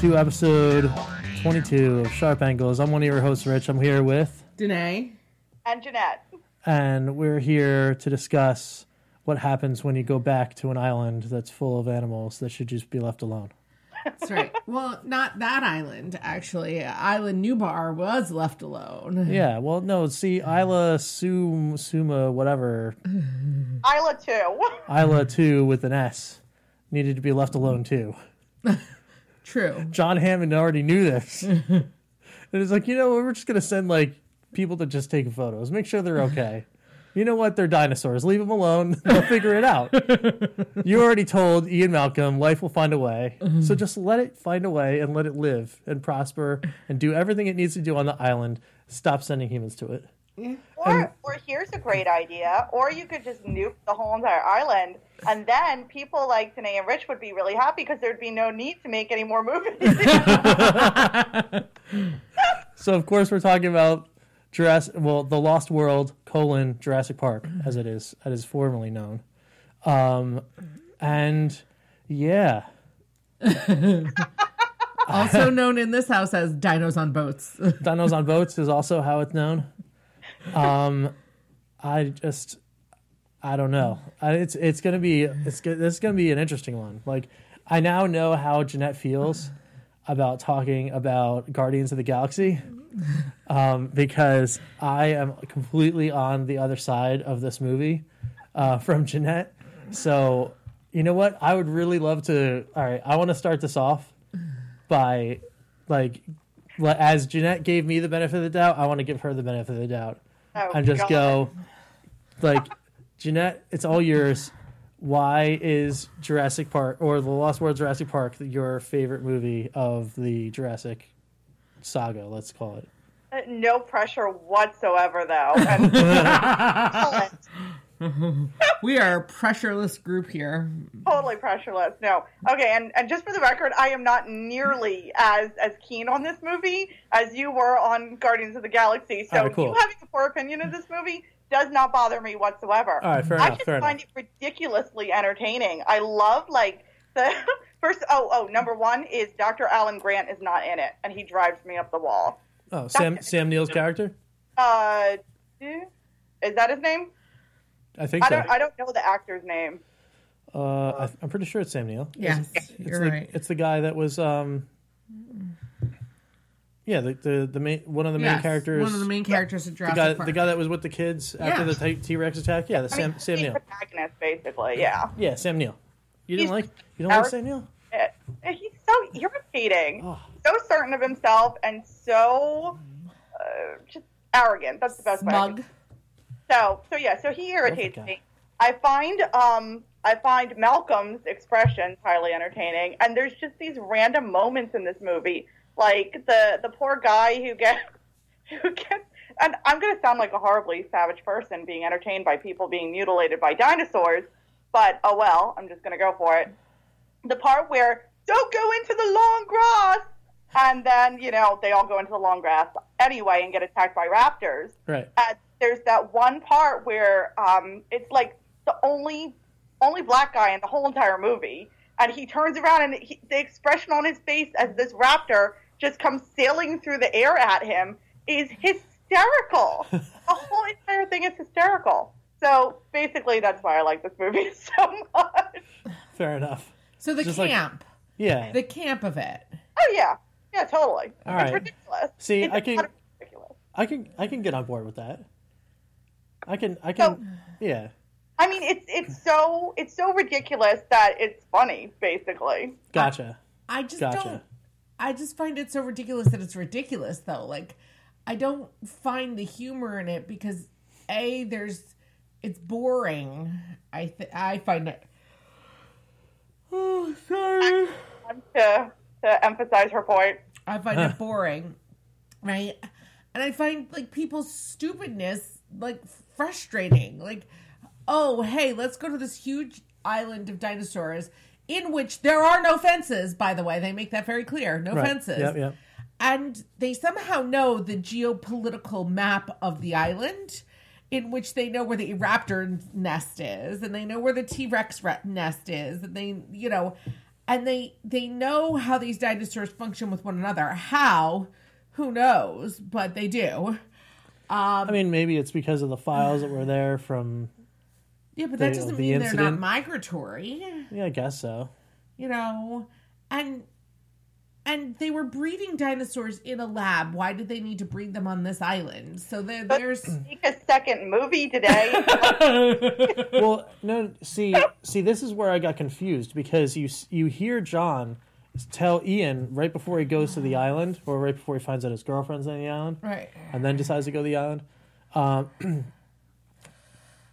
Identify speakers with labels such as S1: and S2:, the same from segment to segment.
S1: to episode 22 of Sharp Angles. I'm one of your hosts, Rich. I'm here with,
S2: Danae.
S3: and Jeanette.
S1: and we're here to discuss what happens when you go back to an island that's full of animals that should just be left alone.
S2: That's right. well, not that island, actually. Island Nublar was left alone.
S1: Yeah, well, no, see, Isla Sum, Suma, whatever,
S3: Isla too.
S1: Isla 2 with an S, needed to be left alone too.
S2: True.
S1: John Hammond already knew this. and it's like, you know, we're just going to send like people to just take photos, make sure they're okay. You know what? They're dinosaurs. Leave them alone. They'll figure it out. you already told Ian Malcolm life will find a way. So mm-hmm. just let it find a way and let it live and prosper and do everything it needs to do on the island. Stop sending humans to it.
S3: Or, or here's a great idea. Or you could just nuke the whole entire island, and then people like Danae and Rich would be really happy because there'd be no need to make any more movies.
S1: So of course we're talking about Jurassic, well, the Lost World colon Jurassic Park, as it is, as it is formerly known. Um, and yeah,
S2: Also known in this house as Dinos on Boats.
S1: Dinos on Boats is also how it's known. Um, I just, I don't know. It's it's gonna be it's this is gonna be an interesting one. Like I now know how Jeanette feels about talking about Guardians of the Galaxy. Um, because I am completely on the other side of this movie uh, from Jeanette. So, you know what? I would really love to. All right, I want to start this off by like as Jeanette gave me the benefit of the doubt, I want to give her the benefit of the doubt
S3: Oh,
S1: and just
S3: God.
S1: go like Jeanette, it's all yours. Why is Jurassic Park or the Lost World Jurassic Park your favorite movie of the Jurassic saga? Let's call it.
S3: Uh, no pressure whatsoever, though. And
S2: we are a pressureless group here.
S3: totally pressureless. No. Okay, and, and just for the record, I am not nearly as as keen on this movie as you were on Guardians of the Galaxy. So
S1: All right, cool.
S3: you having a poor opinion of this movie does not bother me whatsoever.
S1: All right, fair
S3: I
S1: enough,
S3: just
S1: fair
S3: find
S1: enough.
S3: it ridiculously entertaining. I love like the first. Oh, oh, number one is Dr. Alan Grant is not in it, and he drives me up the wall.
S1: Oh, Sam Sam Neill's character?
S3: Uh, is that his name?
S1: I think
S3: I
S1: so.
S3: don't. I don't know the actor's name.
S1: Uh, I, I'm pretty sure it's Sam Neill.
S2: Yes,
S1: It's
S2: you're
S1: the,
S2: right.
S1: It's the guy that was um. Yeah, the the, the main one of the main
S2: Yes,
S1: characters.
S2: One of the main characters of
S1: the
S2: Jurassic
S1: guy,
S2: Park.
S1: the guy that was with the kids after
S2: Yeah.
S1: the T Rex attack. Yeah, the
S3: I
S1: Sam
S3: mean,
S1: Sam
S3: he's
S1: Neill.
S3: protagonist, basically. Yeah.
S1: Yeah, Sam Neill. You didn't
S3: He's-
S1: like you don't like
S3: Eric-
S1: Sam Neill?
S3: Uh, He's so irritating,
S1: Oh.
S3: so certain of himself, and so uh, just arrogant. That's the best way. I can
S2: Smug.
S3: So, so yeah, so he irritates
S1: guy.
S3: me. I find um I find Malcolm's expressions highly entertaining, and there's just these random moments in this movie, like the the poor guy who gets who gets. And I'm going to sound like a horribly savage person being entertained by people being mutilated by dinosaurs, but oh well, I'm just going to go for it. The part where don't go into the long grass, and then you know they all go into the long grass anyway and get attacked by raptors
S1: Right.
S3: uh, there's that one part where um, it's like the only only black guy in the whole entire movie, and he turns around and he, the expression on his face as this raptor just comes sailing through the air at him is hysterical. the whole entire thing is hysterical. So basically, that's why I like this movie so much.
S1: Fair enough.
S2: So the
S1: Just like-
S2: camp,
S1: Yeah.
S2: the camp of it.
S3: Oh yeah, yeah, totally.
S1: All
S3: it's
S1: right.
S3: ridiculous.
S1: See,
S3: It's
S1: I can- I can I can get on board with that. I can I can
S3: So-
S1: yeah.
S3: I mean, it's it's so it's so ridiculous that it's funny, basically.
S1: Gotcha.
S2: I just
S1: Gotcha.
S2: don't. I just find it so ridiculous that it's ridiculous, though. Like, I don't find the humor in it because a there's it's boring. I th- I find it. Oh, sorry.
S3: to to emphasize her point.
S2: I find it boring, right? And I find like people's stupidness like frustrating. Like, oh, hey, let's go to this huge island of dinosaurs in which there are no fences. By the way, they make that very clear. No
S1: Right.
S2: fences.
S1: Yep, yep.
S2: And they somehow know the geopolitical map of the island. In which they know where the raptor nest is, and they know where the T Rex re- nest is, and they, you know, and they they know how these dinosaurs function with one another. How, who knows? But they do.
S1: I mean, maybe it's because of the files that were there from.
S2: Yeah, but that
S1: The-
S2: doesn't
S1: the
S2: mean they're not migratory.
S1: Yeah, I guess so.
S2: You know, and and they were breeding dinosaurs in a lab. Why did they need to breed them on this island? So there,
S3: But
S2: there's
S3: make a second movie today.
S1: well, no. See, see, this is where I got confused because you you hear John tell Ian right before he goes to the island, or right before he finds out his girlfriend's on the island,
S2: right.
S1: and then decides to go to the island. Um,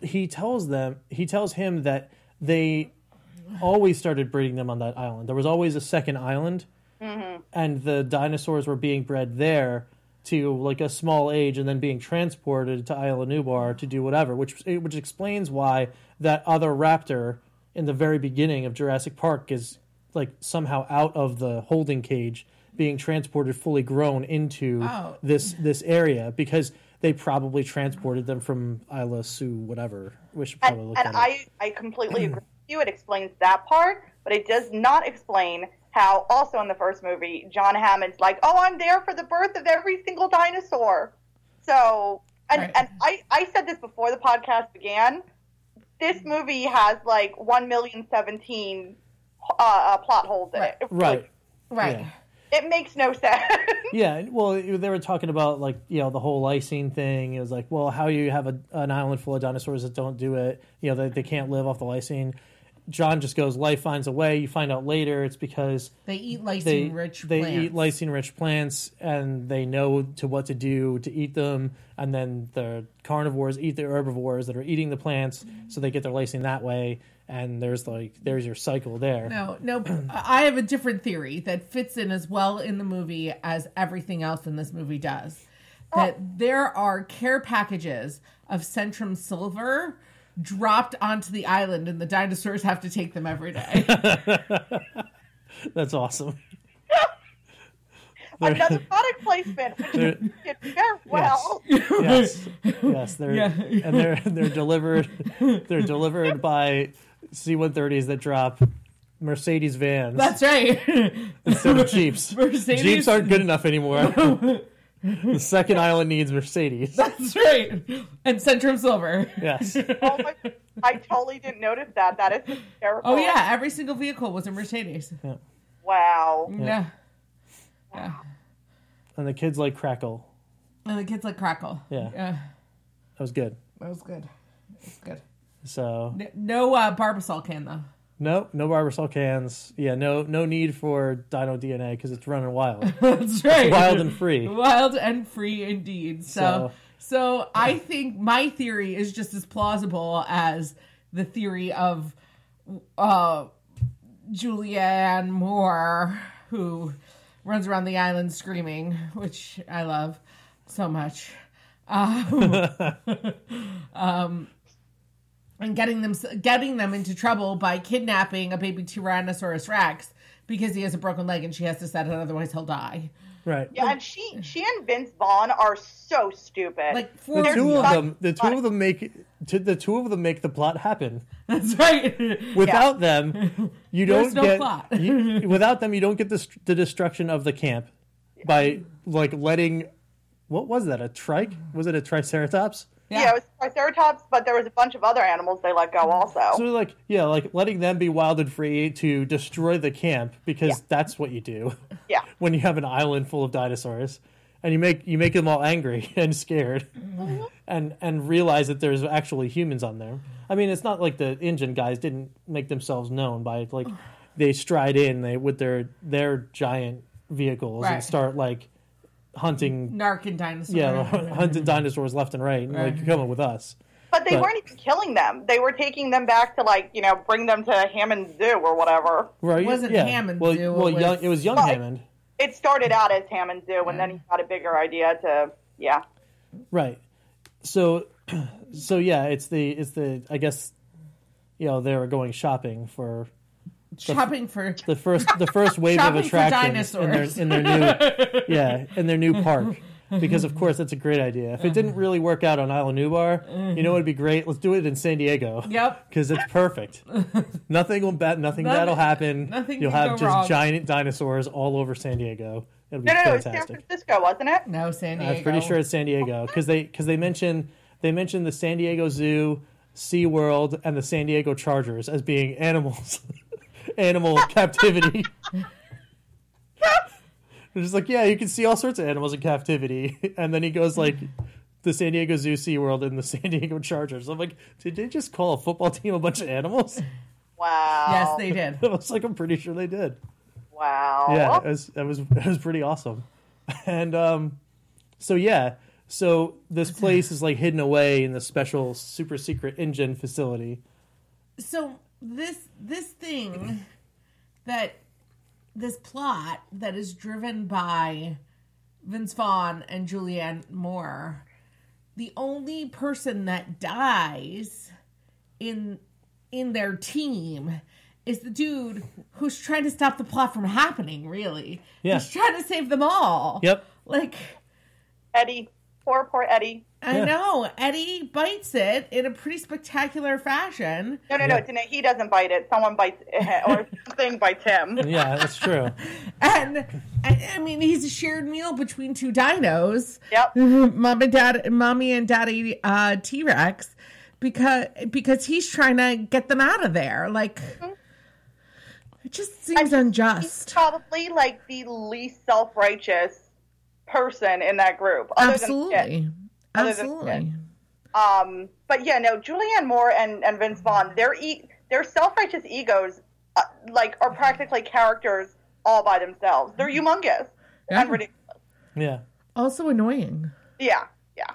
S1: he tells them, he tells him that they always started breeding them on that island. There was always a second island, mm-hmm. and the dinosaurs were being bred there to like a small age and then being transported to Isla Nublar to do whatever, which which explains why that other raptor in the very beginning of Jurassic Park is like somehow out of the holding cage being transported fully grown into
S2: Oh.
S1: this this area because they probably transported them from Isla Sue whatever. We should probably
S3: and
S1: look
S3: and
S1: that up.
S3: I, I completely agree with you. It explains that part, but it does not explain how, also in the first movie, John Hammond's like, oh, I'm there for the birth of every single dinosaur. So, and,
S2: Right.
S3: and I, I said this before the podcast began. This movie has like 1 million 17 uh, uh, plot holes in
S2: Right.
S3: it.
S1: right.
S2: Right.
S1: Yeah.
S3: It makes no sense.
S1: Yeah, well, they were talking about like you know the whole lysine thing. It was like, well, how you have a, an island full of dinosaurs that don't do it? You know, they, they can't live off the lysine. John just goes, life finds a way. You find out later it's because
S2: They eat
S1: they
S2: lysine rich
S1: they
S2: plants.
S1: eat lysine rich plants and they know to what to do to eat them. And then the carnivores eat the herbivores that are eating the plants, so they get their lysine that way. And there's like there's your cycle there.
S2: No, no. I have a different theory that fits in as well in the movie as everything else in this movie does. Oh. That there are care packages of Centrum Silver dropped onto the island, and the dinosaurs have to take them every day.
S1: That's awesome.
S3: Another product placement, which
S1: They're-
S3: did very well.
S1: yes, yes, they're
S2: Yeah.
S1: and they're they're delivered they're delivered by C-130s that drop Mercedes vans
S2: That's right.
S1: instead of Jeeps.
S2: Mercedes-
S1: Jeeps aren't good enough anymore. the second island needs Mercedes.
S2: That's right. And Centrum Silver.
S1: Yes,
S3: Oh my, I totally didn't notice that. That is hysterical.
S2: Oh yeah, every single vehicle was a Mercedes. Yeah.
S3: Wow.
S2: Yeah. Yeah.
S1: and the kids like Crackle.
S2: And the kids like Crackle.
S1: Yeah.
S2: Yeah.
S1: That was good.
S2: That was good. That was good.
S1: So
S2: No uh, Barbasol can though.
S1: no, no Barbasol cans. Yeah, no, no need for Dino DNA because it's running wild,
S2: That's right.
S1: wild and free.
S2: Wild and free indeed. So,
S1: So-
S2: so I think my theory is just as plausible as the theory of uh, Julianne Moore, who runs around the island screaming, which I love so much. Um, um, and getting them getting them into trouble by kidnapping a baby Tyrannosaurus Rex because he has a broken leg and she has to set it, otherwise he'll die.
S1: Right.
S3: Yeah, and she, she and Vince Vaughn are so stupid.
S2: Like
S1: The two of them, the two of them make, to, the two of them make the plot happen.
S2: That's right.
S1: Without them, you
S2: There's
S1: don't
S2: no
S1: get.
S2: plot.
S1: you- without them, you don't get the the destruction of the camp by like letting. What was that? A trike? Was it a triceratops?
S3: Yeah. it was Triceratops, but there was a bunch of other animals they let go also.
S1: So like yeah, like letting them be wild and free to destroy the camp because
S3: Yeah.
S1: that's what you do
S3: yeah.
S1: when you have an island full of dinosaurs, and you make you make them all angry and scared, mm-hmm. and and realize that there's actually humans on there. I mean, it's not like the Ingen guys didn't make themselves known by like they stride in they with their their giant vehicles
S2: Right.
S1: and start like hunting
S2: Narc and dinosaur.
S1: yeah hunting dinosaurs left and right and like you're coming with us
S3: But they
S1: But-
S3: weren't even killing them. They were taking them back to like you know bring them to Hammond Zoo or whatever.
S1: Right?
S2: It wasn't
S1: yeah.
S2: Hammond
S1: Well,
S2: Zoo,
S1: well,
S2: it
S1: young,
S2: was-
S1: it was young
S3: Well,
S1: Hammond.
S3: It started out as Hammond Zoo, and then he got a bigger idea to yeah.
S1: Right. So, so yeah, it's the it's the I guess, you know, they were going shopping for
S2: Shopping for
S1: the first the first wave of
S2: Shopping for
S1: attractions in their
S2: dinosaurs.
S1: in their new yeah in their new park because of course that's a great idea. If it didn't really work out on Isla Nublar, you know it'd be great. Let's do it in San Diego.
S2: Yep.
S1: because it's perfect. nothing will bad. Nothing,
S2: Nothing-
S1: that'll happen.
S2: nothing
S1: You'll
S2: can
S1: have
S2: go
S1: just
S2: wrong.
S1: giant dinosaurs all over San Diego. It'll be
S3: No, no, no. It's San
S1: fantastic.
S3: Francisco, wasn't it?
S2: No, San Diego.
S1: I'm pretty sure it's San Diego because they because they mentioned they mentioned the San Diego Zoo, SeaWorld, and the San Diego Chargers as being animals, animal captivity. They're just like, yeah, you can see all sorts of animals in captivity, and then he goes like, the San Diego Zoo, Sea World and the San Diego Chargers. I'm like, did they just call a football team a bunch of animals?
S3: Wow.
S2: Yes, they did.
S1: I was like, I'm pretty sure they did.
S3: Wow.
S1: Yeah, it was it was it was pretty awesome. And um so yeah, so this place is like hidden away in the special super secret Ingen facility.
S2: so this this thing that this plot that is driven by Vince Vaughn and Julianne Moore, the only person that dies in in their team is the dude who's trying to stop the plot from happening. Really,
S1: Yeah.
S2: he's trying to save them all.
S1: Yep.
S2: like.
S3: Eddie. Poor, poor Eddie.
S2: I
S1: Yeah.
S2: know Eddie bites it in a pretty spectacular fashion.
S3: No, no, no. It's he doesn't bite it. Someone bites it, or something bites him.
S1: Yeah, that's true.
S2: And I, I mean, he's a shared meal between two dinos.
S3: Yep.
S2: Mom and dad, mommy and daddy uh, T Rex, because because he's trying to get them out of there. Like, it just seems
S3: He's
S2: unjust.
S3: probably like the least self righteous person in that group. Other
S2: Absolutely,
S3: than
S2: absolutely.
S3: Um, but yeah, no, Julianne Moore and, and Vince Vaughn, their e- their self righteous egos, uh, like, are practically characters all by themselves. They're humongous
S2: Yeah.
S3: and ridiculous.
S1: Yeah.
S2: Also annoying.
S3: Yeah, yeah.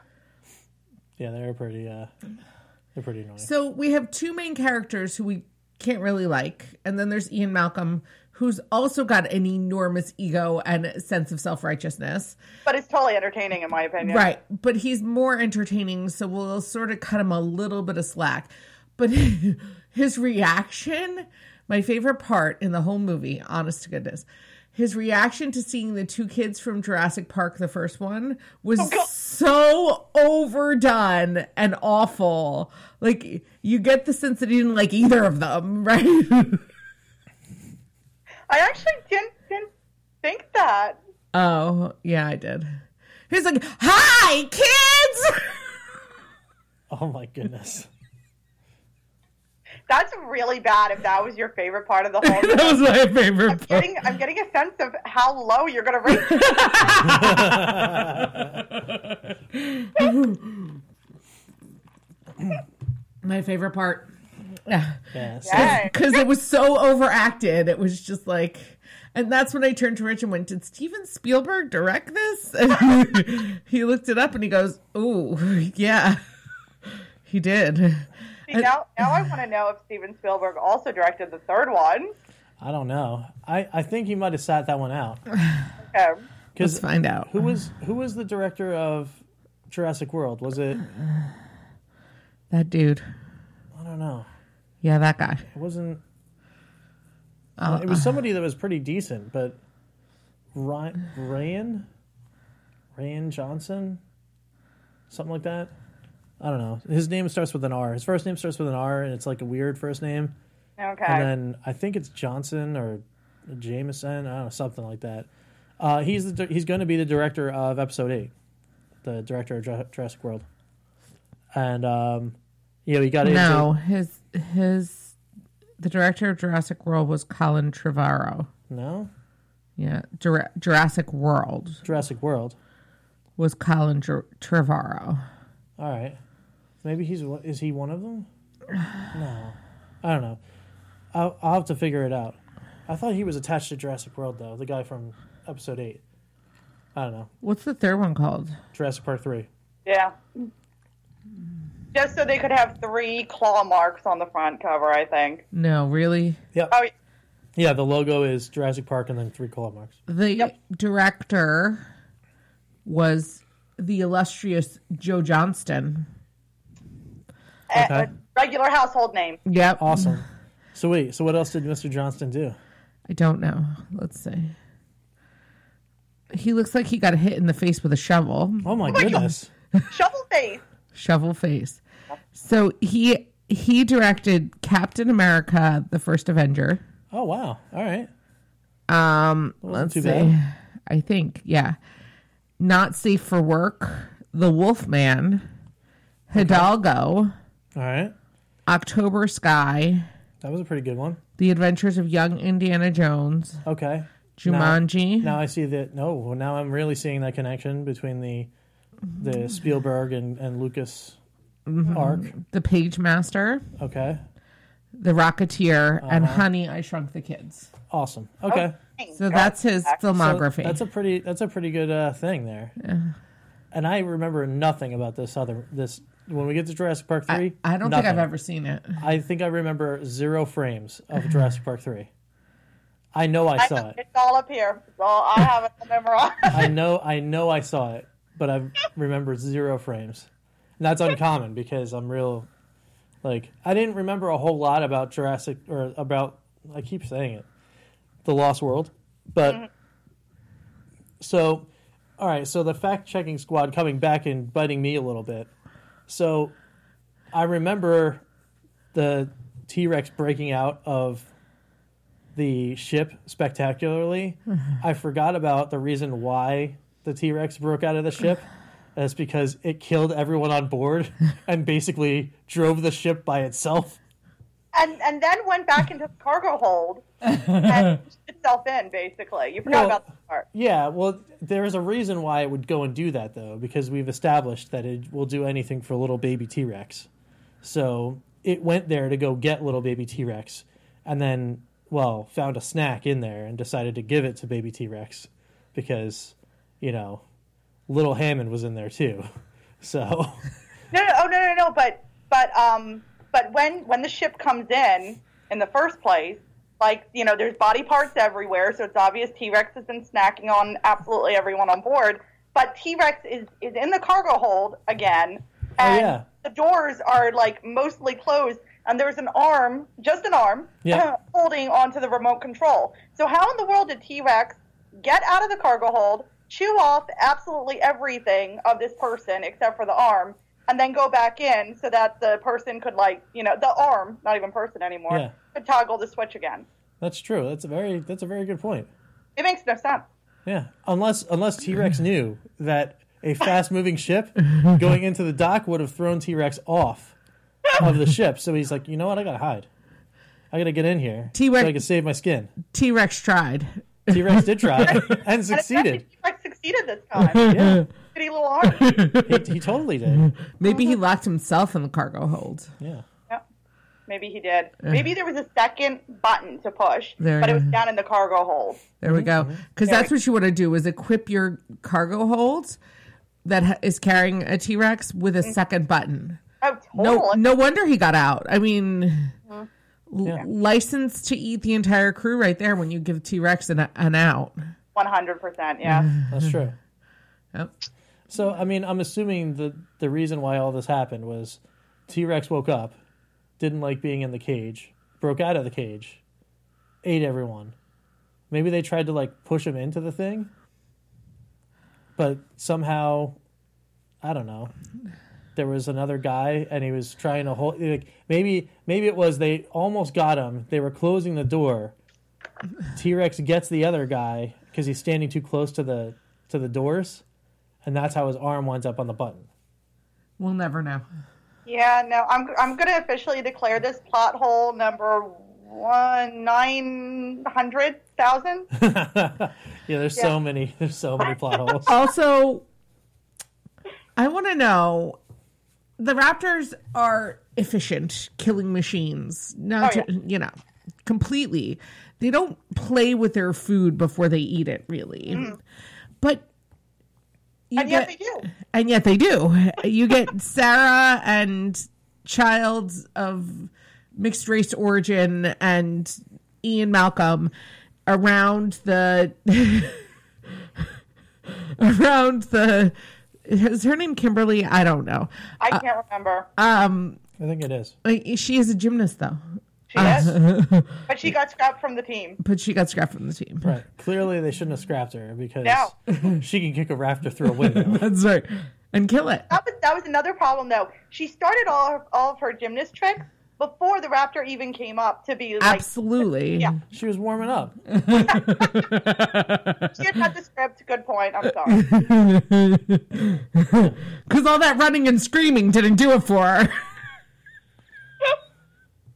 S1: Yeah, they're pretty uh they're pretty annoying.
S2: So we have two main characters who we can't really like, and then there's Ian Malcolm, who's also got an enormous ego and sense of self righteousness.
S3: But it's totally entertaining, in my opinion.
S2: Right, but he's more entertaining, so we'll sort of cut him a little bit of slack. But his reaction, my favorite part in the whole movie, honest to goodness, his reaction to seeing the two kids from Jurassic Park, the first one, was oh,
S3: God.
S2: so overdone and awful. Like you get the sense that he didn't like either of them, right?
S3: I actually didn't, didn't think that.
S2: oh, yeah, I did. He's like, "Hi, kids."
S1: Oh my goodness.
S3: That's really bad if that was your favorite part of the whole
S2: that was my favorite part.
S3: Getting, I'm getting a sense of how low you're going to rate.
S2: My favorite part. Yeah.
S1: Yeah. so-
S2: Because it was so overacted. It was just like, and that's when I turned to Rich and went, Did Steven Spielberg direct this? And he looked it up and he goes, Oh, yeah, he did.
S3: See, now, now I want to know if Steven Spielberg also directed the third one.
S1: I don't know. I, I think he might have sat that one out.
S3: Okay.
S2: Let's find out.
S1: who was who was the director of Jurassic World? Was it
S2: That dude.
S1: I don't know.
S2: Yeah, that guy.
S1: It wasn't
S2: Uh,
S1: it was somebody that was pretty decent, but Rian Rian Rian Johnson? Something like that? I don't know. His name starts with an R. His first name starts with an R and it's like a weird first name.
S3: Okay.
S1: And then I think it's Johnson or Jameson. I don't know, something like that. Uh, he's the, he's going to be the director of Episode Eight, the director of Jura- Jurassic World. And um, you know, he got into
S2: no, his, his, the director of Jurassic World was Colin Trevorrow.
S1: no
S2: Yeah, Jura- Jurassic World
S1: Jurassic World.
S2: was Colin Jer- Trevorrow.
S1: All right, maybe he's one- is he one of them? No, I don't know. I'll, I'll have to figure it out. I thought he was attached to Jurassic World though, the guy from Episode Eight. I don't know.
S2: What's the third one called?
S1: Jurassic Park Three.
S3: yeah. Just so they could have three claw marks on the front cover. I think.
S2: No, really.
S1: Yep.
S3: Oh,
S1: Yeah, the logo is Jurassic Park and then three claw marks.
S2: The
S3: Yep.
S2: director was the illustrious Joe Johnston.
S1: Okay.
S3: a regular household name.
S2: Yep.
S1: Awesome. So wait, so what else did Mr. Johnston do?
S2: I don't know. Let's see. He looks like he got hit in the face with a shovel.
S1: Oh my oh
S3: my God.
S1: goodness.
S3: Shovel face.
S2: Shovel face. So he he directed Captain America: The First Avenger.
S1: Oh wow. All right.
S2: Um, let's see.
S1: bad.
S2: I think yeah. Not safe for work. The Wolfman. Hidalgo.
S1: All right.
S2: October Sky.
S1: That was a pretty good one.
S2: The Adventures of Young Indiana Jones.
S1: Okay.
S2: Jumanji.
S1: Now, now I see that. No, now I'm really seeing that connection between the the Spielberg and, and Lucas
S2: Mm-hmm.
S1: arc.
S2: The Pagemaster.
S1: Okay.
S2: The Rocketeer. And
S1: Uh-huh.
S2: Honey, I Shrunk the Kids.
S1: Awesome. Okay.
S3: Thank
S2: So
S3: God.
S2: that's his
S1: So
S2: filmography.
S1: that's a pretty that's a pretty good uh, thing there. And I remember nothing about this other this when we get to Jurassic Park three.
S2: I don't think I've ever seen it.
S1: I think I remember zero frames of Jurassic Park three. I know I
S3: I
S1: saw
S3: know,
S1: it.
S3: It's all up here. It's all I have it memorized.
S1: I know I know I saw it, but I remember zero frames. And that's uncommon because I'm real like I didn't remember a whole lot about Jurassic or about I keep saying it. The Lost World. But mm-hmm. so all right, so the fact checking squad coming back and biting me a little bit. So I remember the T Rex breaking out of the ship spectacularly. I forgot about the reason why the T Rex broke out of the ship. That's because it killed everyone on board and basically drove the ship by itself.
S3: and and then went back into the cargo hold and itself in. Basically, you forgot
S1: Well-
S3: about that part.
S1: Yeah, well, there's a reason why it would go and do that, though, because we've established that it will do anything for little baby T Rex. So it went there to go get little baby T Rex, and then, well, found a snack in there and decided to give it to baby T Rex because, you know, little Hammond was in there too. So,
S3: No, no, oh no, no, no. But but um, but when when the ship comes in in the first place, like you know, there's body parts everywhere, so it's obvious T Rex has been snacking on absolutely everyone on board. But T Rex is is in the cargo hold again, and
S1: yeah.
S3: the doors are like mostly closed, and there's an arm, just an arm,
S1: Yeah.
S3: holding onto the remote control. So how in the world did T Rex get out of the cargo hold, chew off absolutely everything of this person except for the arm, and then go back in so that the person could like, you know, the arm, not even person anymore,
S1: Yeah.
S3: could toggle the switch again.
S1: that's true. That's a very that's a very good point.
S3: It makes no sense.
S1: Yeah, unless unless T Rex knew that a fast moving ship going into the dock would have thrown T Rex off of the ship. So he's like, you know what? I gotta hide. I gotta get in here
S2: T-Rex-
S1: so I can save my skin.
S2: T Rex tried.
S1: T Rex did try and
S3: And
S1: succeeded.
S3: T Rex succeeded this time.
S1: Yeah,
S3: Pretty little arm.
S1: he, he totally did.
S2: Maybe he locked himself in the cargo hold.
S1: Yeah,
S3: Yeah. Maybe he did. Maybe there was a second button to push,
S2: There
S3: but it
S2: you
S3: was
S2: go.
S3: down in the cargo hold.
S2: There we go. Mm-hmm. Because
S3: There
S2: that's what you want to do is equip your cargo hold that ha- is carrying a T Rex with a mm-hmm. second button.
S3: Oh,
S2: No,
S3: totally.
S2: no wonder he got out. I mean, l-
S1: Yeah.
S2: license to eat the entire crew right there when you give T Rex an, an out.
S3: 100%, yeah.
S1: that's true.
S2: Yep.
S1: So I mean, I'm assuming the the reason why all this happened was T Rex woke up, didn't like being in the cage, broke out of the cage, ate everyone. Maybe they tried to like push him into the thing, but somehow, I don't know. There was another guy, and he was trying to hold. Like, maybe maybe it was they almost got him. They were closing the door. T Rex gets the other guy because he's standing too close to the to the doors, and that's how his arm winds up on the button.
S2: We'll never know.
S3: Yeah, no, I'm I'm going to officially declare this plot hole number one nine hundred thousand.
S1: yeah, there's so many. There's so many plot holes.
S2: Also, I want to know the Raptors are efficient killing machines. Not
S3: Oh,
S2: to, you know, completely. They don't play with their food before they eat it, really. But
S3: Mm. And yes,
S2: get-
S3: they do.
S2: and yet they do. You get Sarah and child of mixed race origin and Ian Malcolm around the around the is her name Kimberly? I don't know.
S3: I can't remember.
S2: Uh, um,
S1: I think it is.
S2: Uh, she is a gymnast though,
S3: She is, uh, but she got scrapped from the team.
S2: but she got scrapped from the team.
S1: Right. Clearly, they shouldn't have scrapped her because
S3: No.
S1: she can kick a raptor through a window.
S2: That's right, and kill it.
S3: That was that was another problem though. She started all of, all of her gymnast tricks before the raptor even came up to be like
S2: Absolutely.
S3: Yeah.
S1: she was warming up.
S3: she had had the script. Good point. I'm sorry.
S2: Because all that running and screaming didn't do it for her.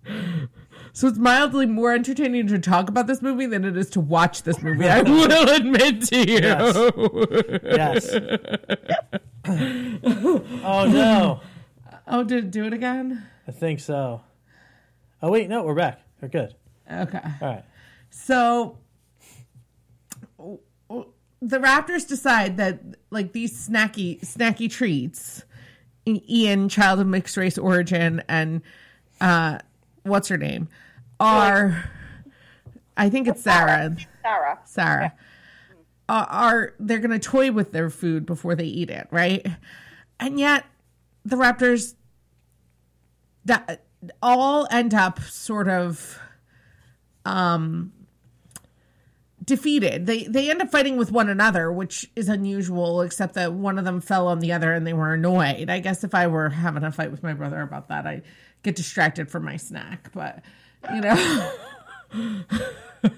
S2: so it's mildly more entertaining to talk about this movie than it is to watch this movie. I will admit to you.
S1: Yes. oh no.
S2: Oh, did it do it again?
S1: I think so. Oh wait, no, we're back. We're good.
S2: Okay.
S1: All right.
S2: So the Raptors decide that like these snacky snacky treats, Ian, child of mixed race origin, and uh, what's her name, are I think it's Sarah.
S3: Sarah.
S2: Sarah. Are, are they're going to toy with their food before they eat it, right? And yet the Raptors that all end up sort of um defeated. They they end up fighting with one another, which is unusual except that one of them fell on the other and they were annoyed. I guess if I were having a fight with my brother about that, I get distracted from my snack, but you know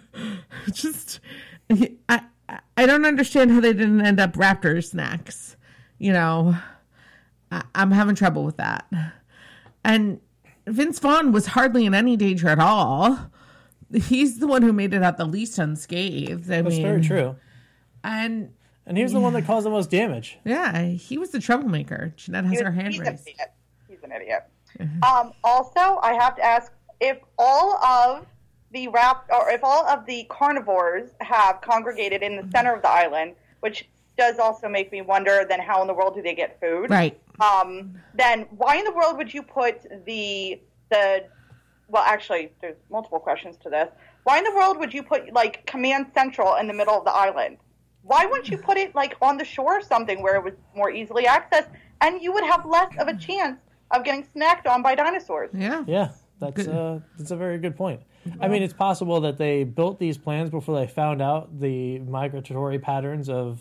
S2: just I I don't understand how they didn't end up raptor snacks. You know, I, I'm having trouble with that. And Vince Vaughn was hardly in any danger at all. He's the one who made it out the least unscathed. I
S1: That's
S2: mean,
S1: very true.
S2: And
S1: And he was the one that caused the most damage.
S2: yeah, he was the troublemaker. Jeanette has
S3: He
S2: her
S3: was-
S2: hand
S3: he's an
S2: raised.
S3: idiot. He's an idiot. Um, also, I have to ask if all of the rap or if all of the carnivores have congregated in the center of the island, which does also make me wonder. Then how in the world do they get food?
S2: Right.
S3: Um, then why in the world would you put the the well actually there's multiple questions to this. Why in the world would you put like command central in the middle of the island? Why wouldn't you put it like on the shore or something where it was more easily accessed and you would have less of a chance of getting snacked on by dinosaurs?
S2: Yeah.
S1: Yeah, that's uh, that's a very good point. I mean, it's possible that they built these plans before they found out the migratory patterns of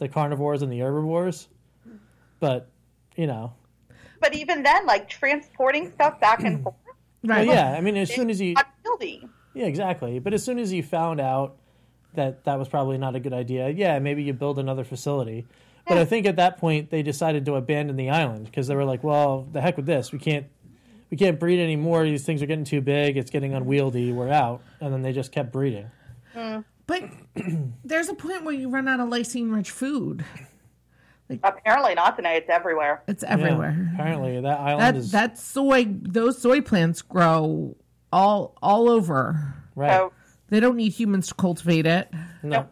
S1: the carnivores and the herbivores. But you know,
S3: But even then, like transporting stuff back and forth,
S2: Right.
S1: well, yeah. I mean, as soon as you,
S3: not guilty.
S1: yeah, exactly. But as soon as you found out that that was probably not a good idea, yeah, maybe you build another facility. But I think at that point they decided to abandon the island because they were like, well, the heck with this. We can't we can't breed anymore. These things are getting too big. It's getting unwieldy. We're out. And then they just kept breeding. Mm.
S2: But there's a point where you run out of lysine rich food.
S3: Apparently not tonight. It's everywhere.
S2: It's
S1: Yeah,
S2: everywhere.
S1: apparently, that island
S2: That
S1: is
S2: that soy those soy plants grow all all over.
S1: right.
S3: So
S2: They don't need humans to cultivate it.
S1: no,
S3: Nope.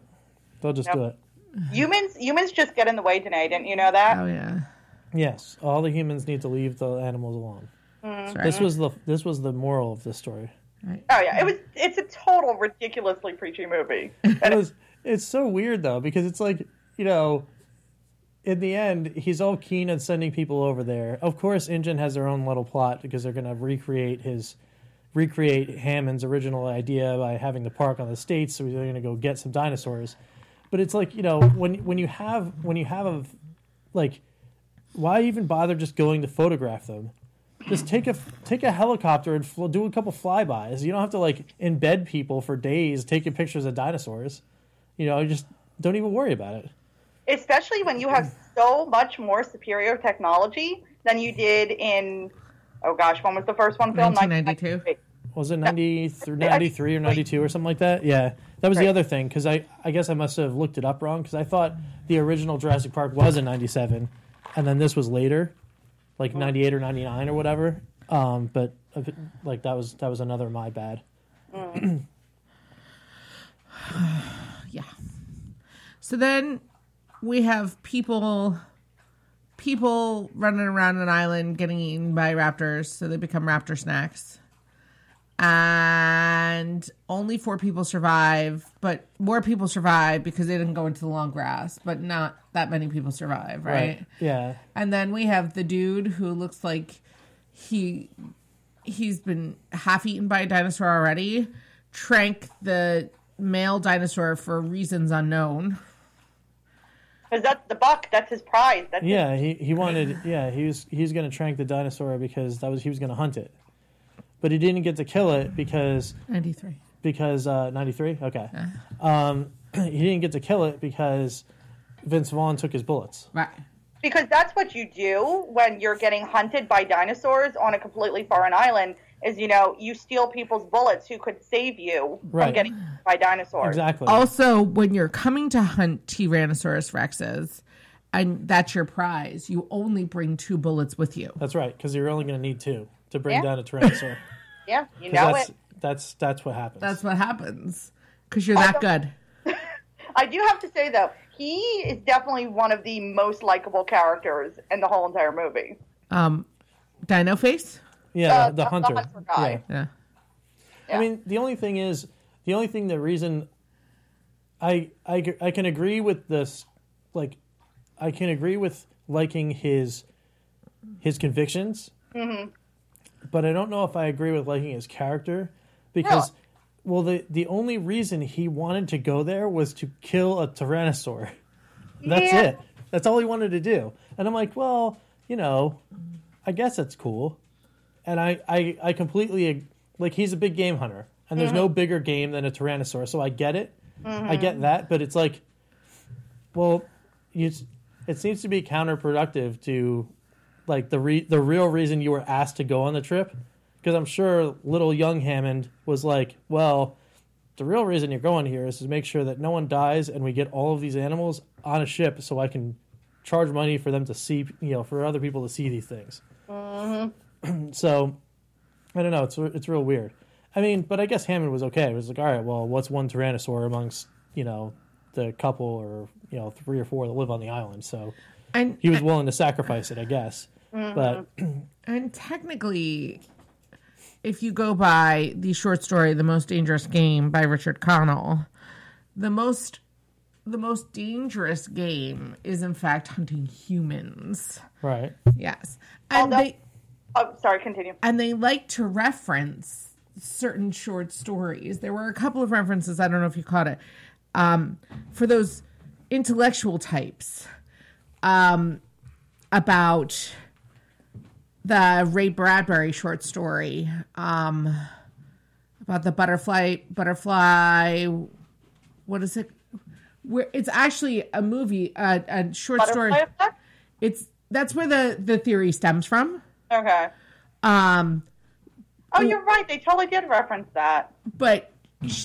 S1: they'll just
S3: Nope.
S1: do it.
S3: humans humans just get in the way today. Didn't you know that?
S2: Oh yeah.
S1: Yes, all the humans need to leave the animals alone.
S2: That's right.
S1: This was the this was the moral of this story.
S3: Oh yeah, it was. It's a total ridiculously preachy movie.
S1: It was, it's so weird though because it's like you know, in the end, he's all keen on sending people over there. Of course, Ingen has their own little plot because they're going to recreate his recreate Hammond's original idea by having the park on the states. So they're going to go get some dinosaurs. But it's like you know when when you have when you have a like why even bother just going to photograph them? Just take a take a helicopter and fl- do a couple flybys. You don't have to like embed people for days taking pictures of dinosaurs. You know, just don't even worry about it.
S3: Especially when you have so much more superior technology than you did in. Oh gosh, when was the first one filmed?
S2: 1992.
S1: Was it 90 93 or 92 or something like that? Yeah. That was the other thing because I, I guess I must have looked it up wrong because I thought the original Jurassic Park was in 97 and then this was later, like 98 or 99 or whatever. Um, but uh, like that was that was another my bad.
S2: Yeah. So then we have people people running around an island getting eaten by raptors, so they become raptor snacks. And only four people survive, but more people survive because they didn't go into the long grass, but not that many people survive, right?
S1: Yeah.
S2: And then we have the dude who looks like he he's been half eaten by a dinosaur already. Trank the male dinosaur for reasons unknown.
S3: Because that's the buck. That's his prize. That's his-
S1: Yeah, he, he wanted yeah, he was he was gonna trank the dinosaur because that was he was gonna hunt it. But he didn't get to kill it because
S2: 93.
S1: because uh, 93 okay um, he didn't get to kill it because vince vaughn took his bullets
S2: Right.
S3: because that's what you do when you're getting hunted by dinosaurs on a completely foreign island. Is you know you steal people's bullets who could save you
S1: Right.
S3: from getting hunted by dinosaurs.
S1: exactly
S2: Also, when you're coming to hunt Tyrannosaurus rexes, and that's your prize, you only bring two bullets with you.
S1: that's right because you're only going to need two to bring
S3: Yeah.
S1: down a tyrannosaur
S3: Yeah, you
S1: 'Cause
S3: know
S1: that's,
S3: it.
S1: that's that's what happens
S2: That's what happens because you're that good.
S3: I do have to say though, he is definitely one of the most likable characters in the whole entire movie.
S2: Um, Dino Face.
S1: Yeah
S3: Uh,
S1: the, the
S3: the
S1: hunter,
S3: hunter guy.
S1: Yeah.
S2: Yeah.
S3: Yeah.
S1: i mean the only thing is the only thing the reason I, I i can agree with this like i can agree with liking his his convictions
S3: Mm-hmm.
S1: but i don't know if i agree with liking his character because well the the only reason he wanted to go there was to kill a tyrannosaur that's
S3: Yeah.
S1: it that's all he wanted to do and i'm like well you know i guess that's cool and i i, I completely like he's a big game hunter and there's no mm-hmm. bigger game than a tyrannosaur so i get it. I get mm-hmm. that but it's like well you, it seems to be counterproductive to like the re- the real reason you were asked to go on the trip because i'm sure little young hammond was like well the real reason you're going here is to make sure that no one dies and we get all of these animals on a ship so i can charge money for them to see you know for other people to see these things mm-hmm. so i don't know it's it's real weird. I mean but i guess hammond was okay. It was like all right well what's one tyrannosaur amongst you know the couple or you know three or four that live on the island? So
S2: And
S1: he was willing to sacrifice it i guess. Uh-huh. But
S2: and technically, if you go by the short story "The Most Dangerous Game" by Richard Connell, the most the most dangerous game is in fact hunting humans.
S1: right.
S2: Yes, and
S3: Although-
S2: they
S3: Oh, sorry, continue.
S2: and they like to reference certain short stories. There were a couple of references. I don't know if you caught it um, for those intellectual types um, about the Ray Bradbury short story um, about the butterfly. Butterfly. What is it? Where it's actually a movie, a, a short story.
S3: Effect?
S2: It's that's where the the theory stems from.
S3: Okay.
S2: Um,
S3: Oh, you're right. They totally did reference that.
S2: but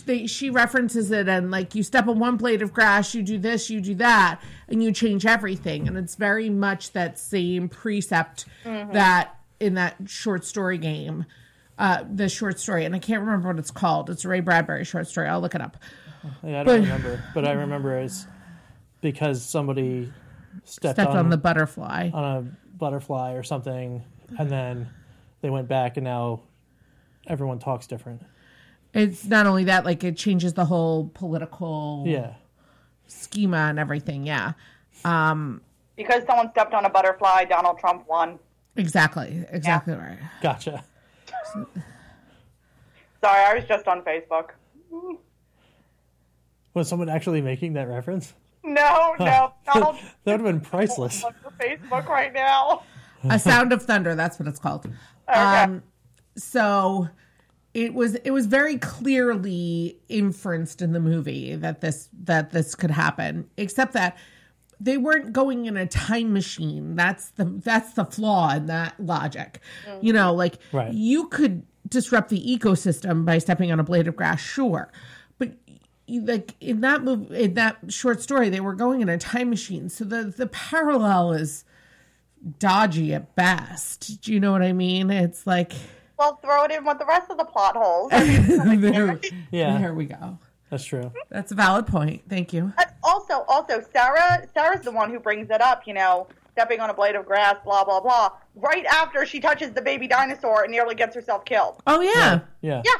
S2: they, she references it and like you step on one blade of grass you do this you do that and you change everything. And it's very much that same precept that in that short story game uh the short story. And i can't remember what it's called. It's a ray bradbury short story. I'll look it up.
S1: Yeah, I don't remember, but I remember it's because somebody stepped,
S2: stepped
S1: on,
S2: on the butterfly.
S1: on a butterfly or something, and then they went back, and now everyone talks different.
S2: it's not only that like it changes the whole political
S1: Yeah,
S2: schema and everything yeah um,
S3: Because someone stepped on a butterfly, Donald Trump won.
S2: exactly exactly right
S1: gotcha.
S3: Sorry, I was just on Facebook.
S1: Was someone actually making that reference?
S3: No, no, Donald
S1: That would have been priceless.
S3: on Facebook right now.
S2: A sound of thunder that's what it's called.
S3: Okay.
S2: um so it was it was very clearly inferenced in the movie that this that this could happen except that they weren't going in a time machine. That's the that's the flaw in that logic. You know like
S1: Right.
S2: you could disrupt the ecosystem by stepping on a blade of grass sure. But you- like in that move in that short story they were going in a time machine. So the the parallel is dodgy at best. Do you know what I mean? It's like
S3: Well, throw it in with the rest of the plot holes.
S2: There,
S1: Yeah,
S2: there we go.
S1: that's true.
S2: That's a valid point. Thank you.
S3: And also, also, Sarah, Sarah's the one who brings it up. You know, stepping on a blade of grass, blah blah blah. Right after she touches the baby dinosaur and nearly gets herself killed.
S2: Oh yeah.
S1: Yeah.
S3: Yeah.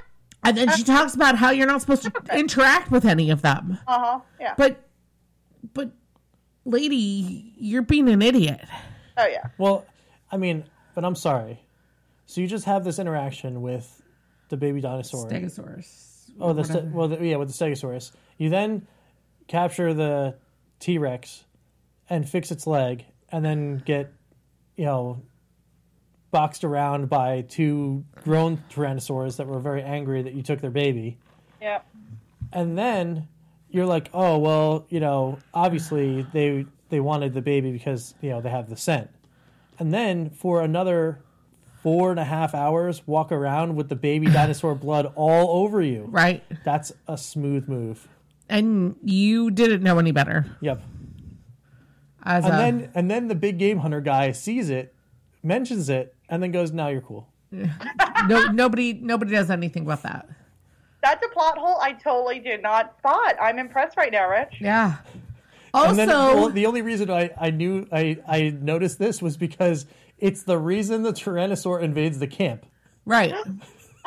S2: And then she talks about how you're not supposed to interact with any of them.
S3: Uh huh. Yeah.
S2: But but lady, you're being an idiot.
S3: Oh yeah.
S1: Well, I mean, but I'm sorry. So you just have this interaction with the baby dinosaur.
S2: Stegosaurus.
S1: Oh, the ste- well, the, yeah, with the Stegosaurus. You then capture the T Rex and fix its leg, and then get, you know, boxed around by two grown Tyrannosaurs that were very angry that you took their baby.
S3: Yeah.
S1: And then you're like, oh well, you know, obviously they they wanted the baby because you know they have the scent. And then for another four and a half hours, walk around with the baby dinosaur blood all over you.
S2: Right.
S1: That's a smooth move.
S2: And you didn't know any better.
S1: Yep.
S2: As
S1: And
S2: a,
S1: then and then the big game hunter guy sees it, mentions it, and then goes, "Now you're cool."
S2: no, nobody nobody does anything about that.
S3: That's a plot hole I totally did not spot. I'm impressed right now, Rich.
S2: Yeah. Also,
S1: And then well, the only reason I, I knew I, I noticed this was because it's the reason the Tyrannosaur invades the camp.
S2: right.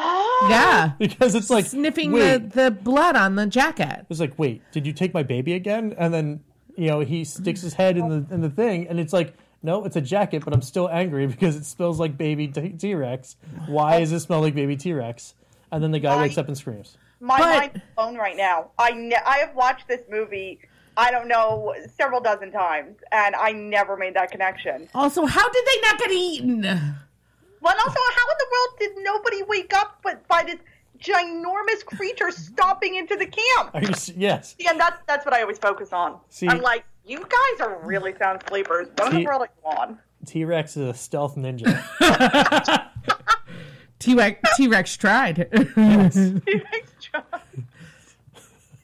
S2: Oh. Yeah.
S1: Because it's like
S2: Sniffing
S1: wait,
S2: the, the blood on the jacket.
S1: It's like, wait, did you take my baby again? And then, you know, he sticks his head in the in the thing, and it's like, no, it's a jacket, but I'm still angry because it smells like baby T Rex. Why does it smell like baby T Rex? And then the guy
S3: I-
S1: wakes up and screams.
S3: My
S2: But-
S3: mind's blown right now. I ne- I have watched this movie. I don't know several dozen times, and I never made that connection.
S2: Also, how did they not get eaten?
S3: Well, also, how in the world did nobody wake up but by this ginormous creature stomping into the camp?
S1: Are you? Yes.
S3: See, and that's that's what I always focus on.
S1: See-
S3: I'm like, you guys are really sound sleepers. What in
S1: See-
S3: the world are you on?
S1: T Rex is a stealth ninja.
S2: T Rex T Rex tried.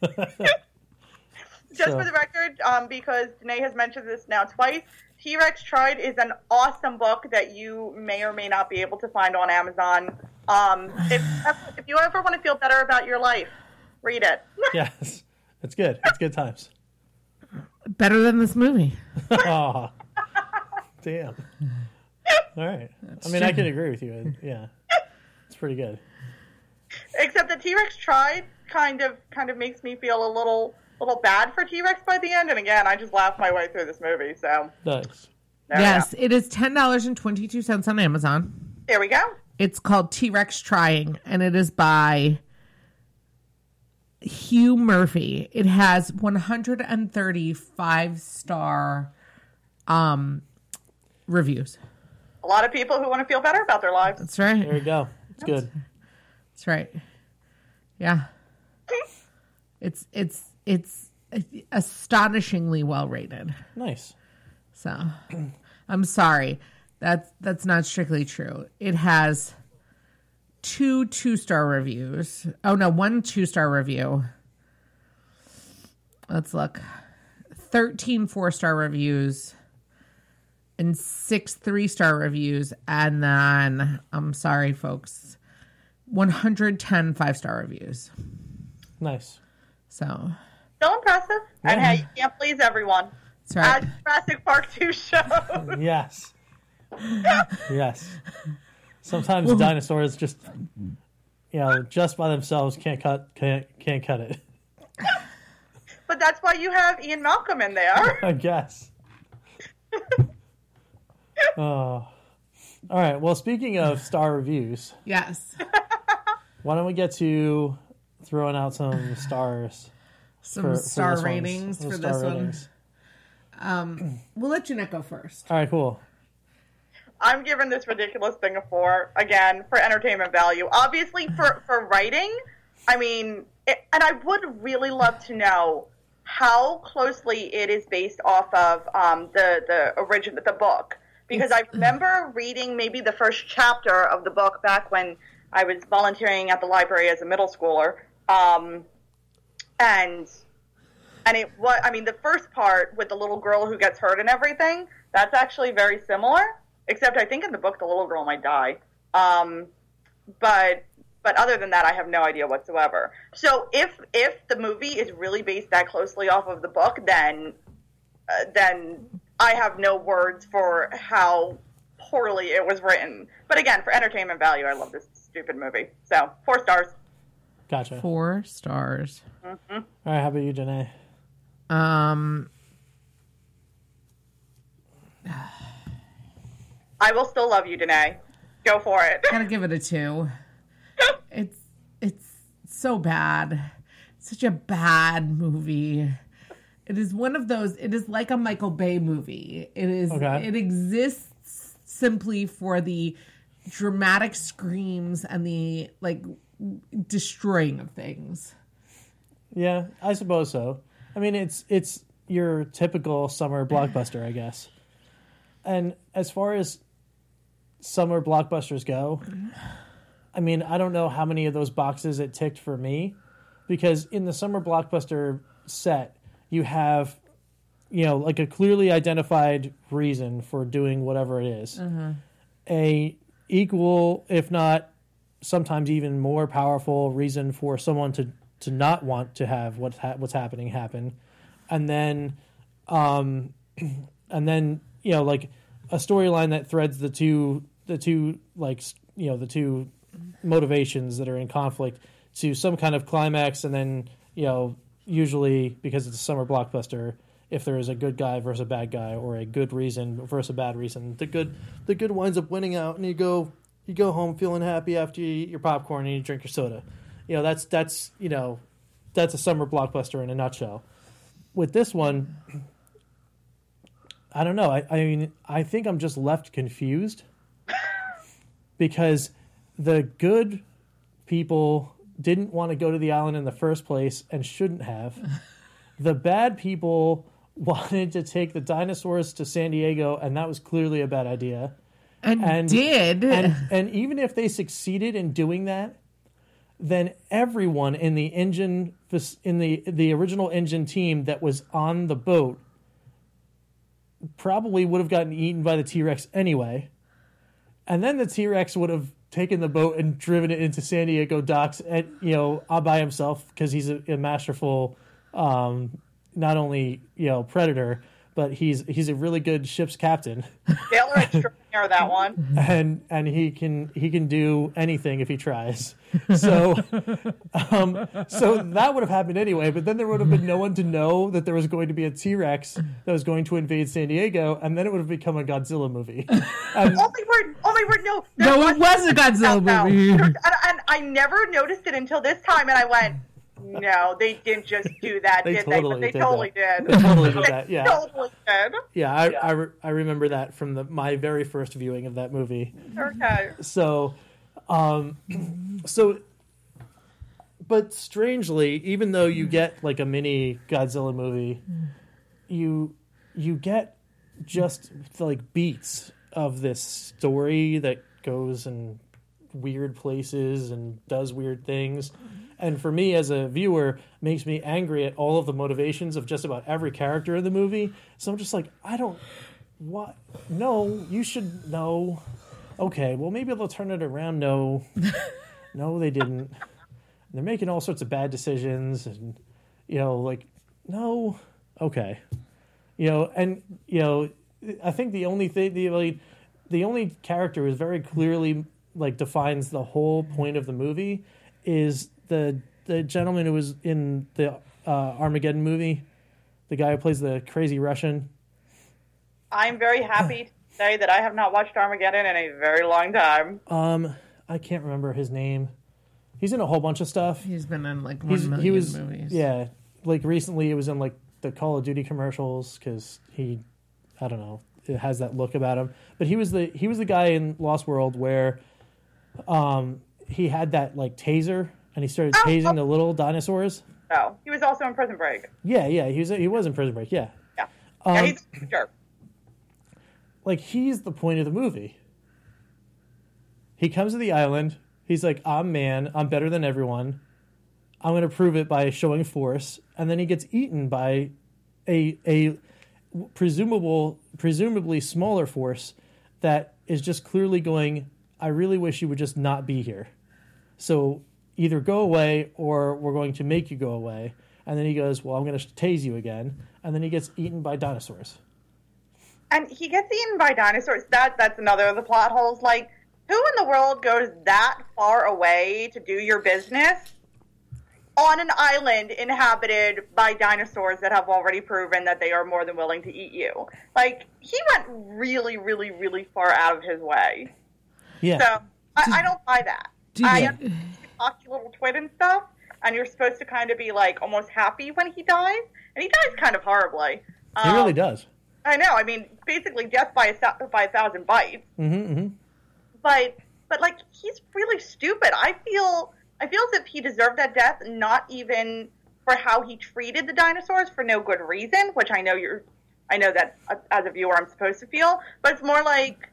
S3: Just
S1: So-
S3: for the record, um, because Danae has mentioned this now twice, T Rex Tried is an awesome book that you may or may not be able to find on Amazon. Um, if, if you ever want to feel better about your life, read it.
S1: yes. It's good. It's good times.
S2: Better than this movie.
S1: Oh, damn. All right. I mean, I can agree with you. Yeah, it's pretty good.
S3: Except that T Rex Tried kind of kind of makes me feel a little little bad for T Rex by the end. And again, I just laughed my way through this movie. So
S1: Nice.
S3: there
S2: yes, it is ten dollars and twenty two cents on Amazon.
S3: there we go.
S2: It's called T Rex Trying, and it is by Hugh Murphy. It has 135 star um reviews.
S3: A lot of people who want to feel better about their lives.
S2: That's right.
S1: There
S2: right.
S1: we go. It's good.
S2: That's right. Yeah. It's it's it's astonishingly well rated.
S1: Nice.
S2: So I'm sorry. That's that's not strictly true. It has two two star reviews. Oh no, one two star review. Let's look. 13 four star reviews and six three star reviews. And then, I'm sorry, folks, 110 five star reviews.
S1: Nice.
S2: So
S3: Still impressive. And hey, you can't please everyone.
S2: that's right.
S3: As Jurassic Park 2 showed.
S1: Yes. yes. Sometimes dinosaurs just, you know, just by themselves can't cut can't can't cut it.
S3: but that's why you have Ian Malcolm in there.
S1: I guess. Oh. All right. Well, speaking of star reviews,
S2: yes.
S1: why don't we get to throwing out some stars
S2: Some
S1: for, for
S2: star
S1: this one?
S2: ratings for
S1: star
S2: this
S1: ratings.
S2: one. We'll let you Jeanette go first.
S1: All right. Cool.
S3: I'm giving this ridiculous thing a four again for entertainment value. Obviously, for for writing, I mean, it, and I would really love to know how closely it is based off of um, the the original the book because I remember reading maybe the first chapter of the book back when I was volunteering at the library as a middle schooler, um, and and it was I mean the first part with the little girl who gets hurt and everything that's actually very similar except I think in the book the little girl might die um, but but other than that I have no idea whatsoever so if if the movie is really based that closely off of the book then uh, then I have no words for how poorly it was written. But again, for entertainment value, I love this stupid movie. So four stars.
S1: Gotcha.
S2: Four stars.
S1: All right, how about you, Danae?
S2: Um,
S3: I will still love you, Danae. Go for it.
S2: gotta give it a two. It's it's so bad. Such a bad movie. It is one of those. It is like a Michael Bay movie. It is.
S1: Okay.
S2: It exists simply for the dramatic screams and the like destroying of things.
S1: Yeah, I suppose so. I mean, it's it's your typical summer blockbuster, I guess. And as far as summer blockbusters go, I mean, I don't know how many of those boxes it ticked for me because in the summer blockbuster set, you have you know, like a clearly identified reason for doing whatever it is. Mm-hmm. A equal, if not sometimes even more powerful reason for someone to to not want to have what's ha- what's happening happen, and then, um, and then you know like a storyline that threads the two the two like you know the two motivations that are in conflict to some kind of climax, and then you know usually because it's a summer blockbuster. If there is a good guy versus a bad guy, or a good reason versus a bad reason, the good the good winds up winning out, and you go you go home feeling happy after you eat your popcorn and you drink your soda. You know, that's that's you know, that's a summer blockbuster in a nutshell. With this one, I don't know. I, I mean, I think I'm just left confused because the good people didn't want to go to the island in the first place and shouldn't have. The bad people wanted to take the dinosaurs to San Diego, and that was clearly a bad idea
S2: And,
S1: And-
S2: did
S1: and and even if they succeeded in doing that, then everyone in the Ingen in the the original Ingen team that was on the boat probably would have gotten eaten by the T Rex anyway, and then the T Rex would have taken the boat and driven it into San Diego docks, at you know, all by himself because he's a, a masterful, um, not only you know predator, but he's he's a really good ship's captain.
S3: Taylor extraordinaire, that one.
S1: and and he can he can do anything if he tries. So um, so that would have happened anyway. But then there would have been no one to know that there was going to be a T Rex that was going to invade San Diego, and then it would have become a Godzilla movie. And
S3: Only word, only word, no.
S2: No, it was a Godzilla
S3: No, no.
S2: movie.
S3: And, and I never noticed it until this time, and I went, no, they didn't just do that,
S1: They
S3: did
S1: totally
S3: they? But they
S1: did
S3: totally
S1: that.
S3: did.
S1: They totally did that, yeah.
S3: totally did.
S1: yeah, I I, re- I remember that from the my very first viewing of that movie.
S3: Okay.
S1: so um so but strangely even though you get like a mini godzilla movie you you get just like beats of this story that goes in weird places and does weird things. And for me as a viewer makes me angry at all of the motivations of just about every character in the movie. So i'm just like i don't what? No you should know okay, well maybe they'll turn it around. No, no, they didn't. They're making all sorts of bad decisions, and you know, like no, okay, you know, and you know, I think the only thing the like, the only character is very clearly like defines the whole point of the movie is the the gentleman who was in the uh, Armageddon movie, the guy who plays the crazy Russian.
S3: I'm very happy to say that I have not watched Armageddon in a very long time.
S1: Um, I can't remember his name. He's in a whole bunch of stuff.
S2: He's been in like one
S1: He's,
S2: million
S1: he was
S2: movies.
S1: yeah. Like recently, it was in like the Call of Duty commercials because he, I don't know, it has that look about him. But he was the he was the guy in Lost World where, um, he had that like taser and he started
S3: Oh,
S1: tasing
S3: oh.
S1: the little dinosaurs.
S3: So he was also in Prison Break.
S1: Yeah, yeah, he was he was in Prison Break. Yeah,
S3: Yeah.
S1: Um,
S3: yeah, he's a jerk.
S1: Like he's the point of the movie. He comes to the island. He's like, "I'm man. I'm better than everyone. I'm going to prove it by showing force." And then he gets eaten by a a presumable presumably smaller force that is just clearly going, "I really wish you would just not be here." So either go away or we're going to make you go away. And then he goes, "Well, I'm going to tase you again." And then he gets eaten by dinosaurs.
S3: And he gets eaten by dinosaurs. That that's another of the plot holes. Like, who in the world goes that far away to do your business on an island inhabited by dinosaurs that have already proven that they are more than willing to eat you? Like, he went really, really, really far out of his way.
S1: Yeah.
S3: So I, I don't buy that.
S2: Did
S3: I understand cocky little twit and stuff, and you're supposed to kind of be like almost happy when he dies, and he dies kind of horribly.
S1: he really
S3: Um,
S1: does.
S3: I know. I mean, basically death by a by a thousand bites.
S1: Mm-hmm, mm-hmm.
S3: But but like he's really stupid. I feel I feel as if he deserved that death, not even for how he treated the dinosaurs for no good reason, which I know you're. I know that uh, as a viewer I'm supposed to feel, but it's more like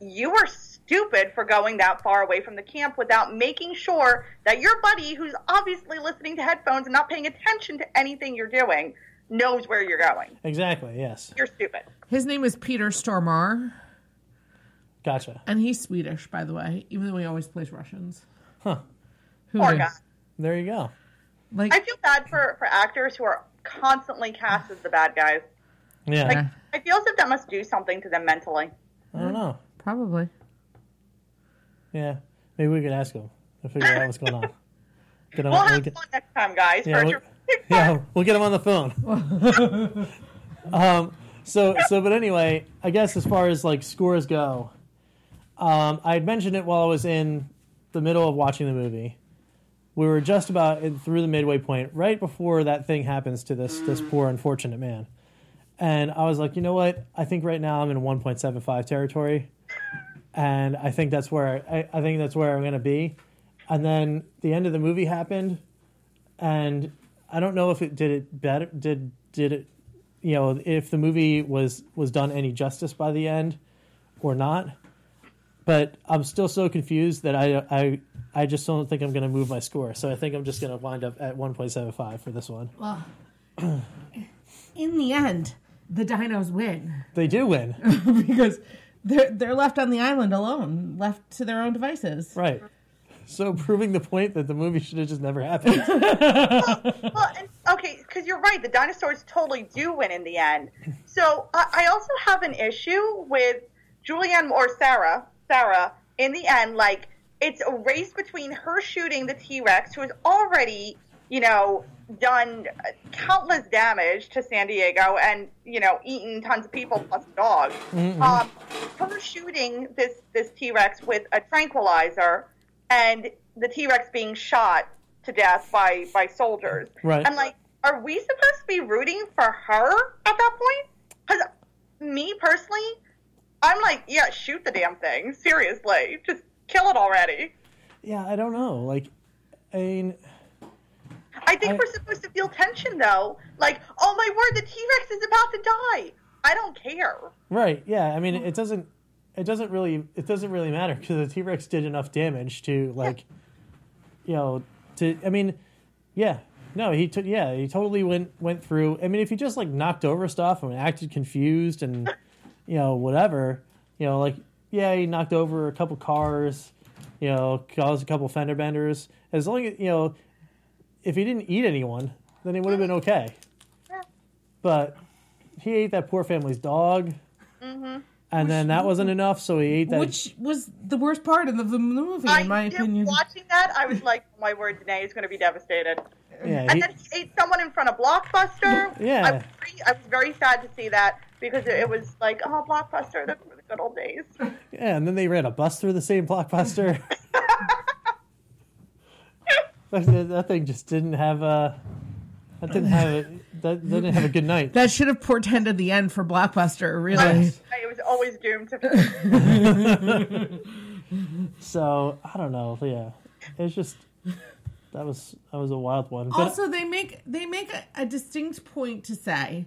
S3: you were stupid for going that far away from the camp without making sure that your buddy, who's obviously listening to headphones and not paying attention to anything you're doing, knows where you're going.
S1: Exactly. Yes.
S3: You're stupid.
S2: His name is Peter Stormare,
S1: Gotcha.
S2: and he's Swedish, by the way, even though he always plays Russians.
S1: Huh.
S2: Who
S3: Poor guy.
S1: There you go.
S2: Like,
S3: I feel bad for, for actors who are constantly cast as the bad guys.
S1: Yeah.
S3: Like, I feel as if that must do something to them mentally.
S1: I don't know.
S2: probably.
S1: Yeah. Maybe we could ask him to figure out what's going on. Get him,
S3: We'll
S1: we'll
S3: have
S1: get-
S3: fun next time, guys.
S1: Yeah,
S3: For
S1: we'll-
S3: your-
S1: yeah, we'll get him on the phone. um, so, so, but anyway, I guess as far as like scores go, um, I had mentioned it while I was in the middle of watching the movie. We were just about in- through the midway point, right before that thing happens to this this poor unfortunate man, and I was like, you know what? I think right now I'm in 1.75 territory, and I think that's where I, I think that's where I'm going to be. And then the end of the movie happened, and I don't know if it did it better. Did did it? You know, if the movie was was done any justice by the end, or not. But I'm still so confused that I I I just don't think I'm going to move my score. So I think I'm just going to wind up at 1.75 for this one.
S2: Well, in the end, the dinos win
S1: They do win,
S2: because they're they're left on the island alone, left to their own devices.
S1: right? So proving the point that the movie should have just never happened.
S3: Well, and, okay, because you're right. The dinosaurs totally do win in the end. So I, I also have an issue with Julianne or Sarah. Sarah, in the end, like it's a race between her shooting the T Rex, who has already, you know, done countless damage to San Diego and you know eaten tons of people plus a dog. Um, her shooting this this T Rex with a tranquilizer, and the T Rex being shot to death by by soldiers.
S1: Right.
S3: I'm like, are we supposed to be rooting for her at that point? Because me personally, I'm like, yeah, shoot the damn thing. Seriously, just kill it already.
S1: yeah, I don't know. Like, I mean,
S3: I think
S1: I-
S3: we're supposed to feel tension though. Like, oh my word, the T Rex is about to die. I don't care.
S1: Right. Yeah. I mean, it doesn't. It doesn't really. It doesn't really matter because the T Rex did enough damage to like, you know, to. I mean, yeah. No, he took. Yeah, he totally went went through. I mean, if he just like knocked over stuff and acted confused and, you know, whatever, you know, like yeah, he knocked over a couple cars, you know, caused a couple fender benders. As long as you know, if he didn't eat anyone, then it would have been okay. But he ate that poor family's dog. Mm-hmm. And then that wasn't enough, so he ate that.
S2: Which was the worst part of the, the movie,
S3: I
S2: in my
S3: did-
S2: opinion.
S3: watching that, I was like, oh my word, Danae is going to be devastated.
S1: yeah,
S3: And
S1: he-
S3: then he ate someone in front of Blockbuster.
S1: Yeah.
S3: I was, very, I was very sad to see that because it, it was like, oh, Blockbuster, the, the good old days.
S1: yeah, and then they ran a bus through the same blockbuster. that, that thing just didn't have a. That didn't have a. That didn't have a good night.
S2: that should have portended the end for Blockbuster, really.
S1: Yes.
S3: It was always doomed to.
S1: So I don't know. Yeah, it's just that was that was a wild one. But
S2: also they make they make a, a distinct point to say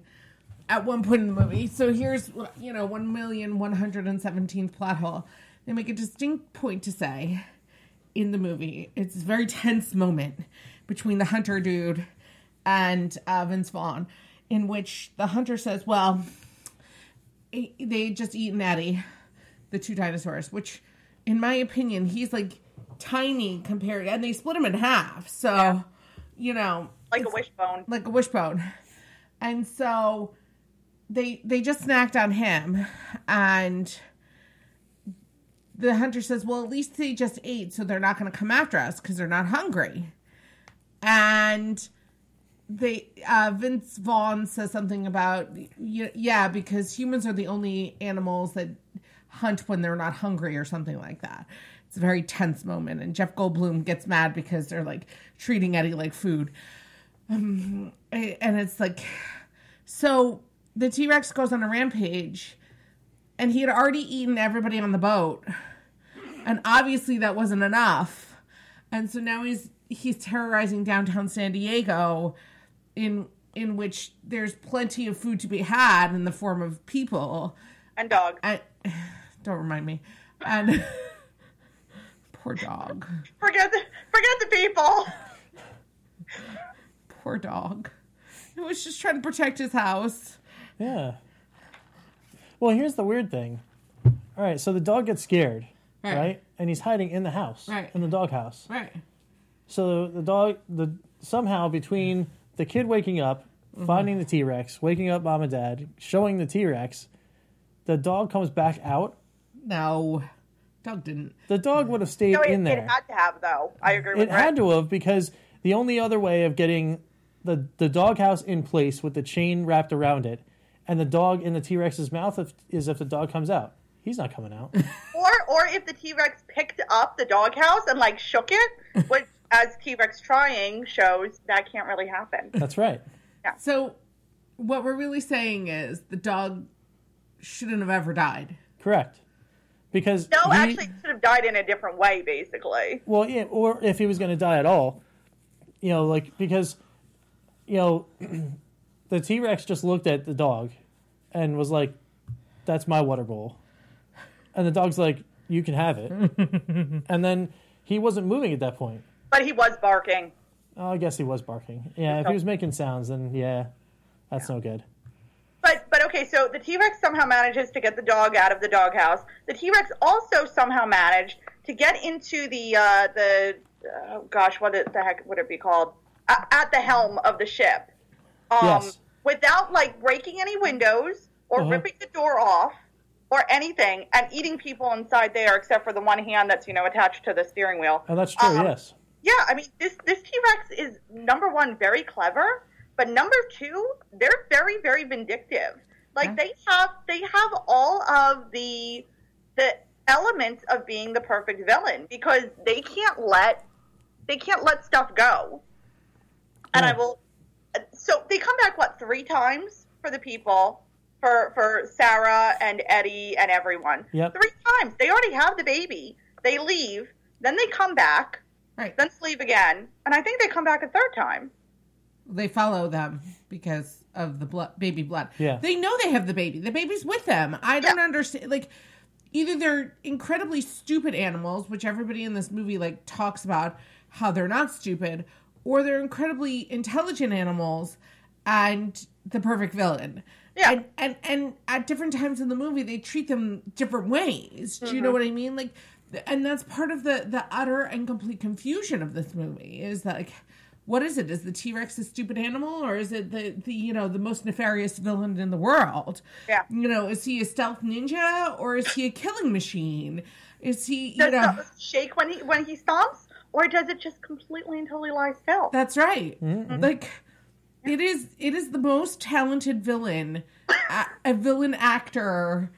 S2: at one point in the movie so here's you know 1 million 117th plot hole they make a distinct point to say in the movie it's a very tense moment between the hunter dude and uh, vince vaughn in which the hunter says well eh, they just eaten eddie the two dinosaurs which in my opinion he's like tiny compared and they split him in half so you know
S3: like a wishbone.
S2: like a wishbone. And so they they just snacked on him and the hunter says well at least they just ate so they're not going to come after us because they're not hungry and they uh vince vaughn says something about yeah because humans are the only animals that hunt when they're not hungry or something like that. It's a very tense moment and jeff goldblum gets mad because they're like treating eddie like food. Um, and it's like so the t-rex goes on a rampage and he had already eaten everybody on the boat and obviously that wasn't enough. And so now he's he's terrorizing downtown san diego in in which there's plenty of food to be had in the form of people
S3: And dogs.
S2: and don't remind me and poor dog
S3: Forget the forget the people.
S2: poor dog he was just trying to protect his house
S1: Yeah. Well, here's the weird thing. All right, so the dog gets scared,
S2: Right.
S1: right? And he's hiding in the house,
S2: Right.
S1: in the doghouse.
S2: right
S1: So the dog, the somehow between the kid waking up,
S2: Mm-hmm.
S1: finding the T Rex, waking up mom and dad, showing the T Rex, the dog comes back out.
S2: no dog didn't
S1: The dog would have stayed
S3: No, it,
S1: in there.
S3: it had to have though. I agree with that.
S1: It had to have because the only other way of getting the the doghouse in place with the chain wrapped around it and the dog in the T Rex's mouth if, is if the dog comes out. He's not coming out.
S3: Or or if the T Rex picked up the doghouse and like shook it, which as T Rex trying shows that can't really happen.
S1: That's right. Yeah.
S2: So, what we're really saying is the dog shouldn't have ever died.
S1: Correct. Because
S3: No,
S1: he-
S3: actually, it should have died in a different way, basically.
S1: Well, yeah, or if he was going to die at all, you know, like because, you know, the T Rex just looked at the dog, and was like, "That's my water bowl," and the dog's like, "You can have it," and then he wasn't moving at that point.
S3: But he was barking.
S1: Oh, I guess he was barking. Yeah, if he was making sounds, then yeah, that's no good.
S3: But but okay, so the T Rex somehow manages to get the dog out of the doghouse. The T Rex also somehow managed to get into the uh, the oh gosh, what the heck would it be called? At the helm of the ship, um,
S1: Yes.
S3: without like breaking any windows or
S1: Uh-huh.
S3: ripping the door off or anything, and eating people inside there, except for the one hand that's you know attached to the steering wheel.
S1: Oh, that's true.
S3: Um,
S1: yes.
S3: Yeah, I mean this this T Rex is number one very clever, but number two they're very very vindictive. Like
S2: Yeah.
S3: they have they have all of the the elements of being the perfect villain because they can't let they can't let stuff go. And I will. So they come back what three times for the people for for Sarah and Eddie and everyone.
S1: Yep.
S3: Three times. They already have the baby. They leave. Then they come back
S2: Right.
S3: then sleep again, and I think they come back a third time.
S2: They follow them because of the blood, baby blood.
S1: Yeah.
S2: They know they have the baby. The baby's with them. I don't
S3: Yeah.
S2: understand. Like, either they're incredibly stupid animals, which everybody in this movie like talks about how they're not stupid, or they're incredibly intelligent animals and the perfect villain.
S3: Yeah.
S2: And, and and at different times in the movie they treat them different ways. Do you
S3: Mm-hmm.
S2: know what I mean? Like and that's part of the the utter and complete confusion of this movie is that like what is it? Is the T Rex a stupid animal, or is it the, the you know the most nefarious villain in the world?
S3: Yeah.
S2: You know, is he a stealth ninja or is he a killing machine? Is he you
S3: Does
S2: know?
S3: it shake when he when he stomps, or does it just completely and totally lie still?
S2: That's right. Mm-hmm. Like it is it is the most talented villain a, a villain actor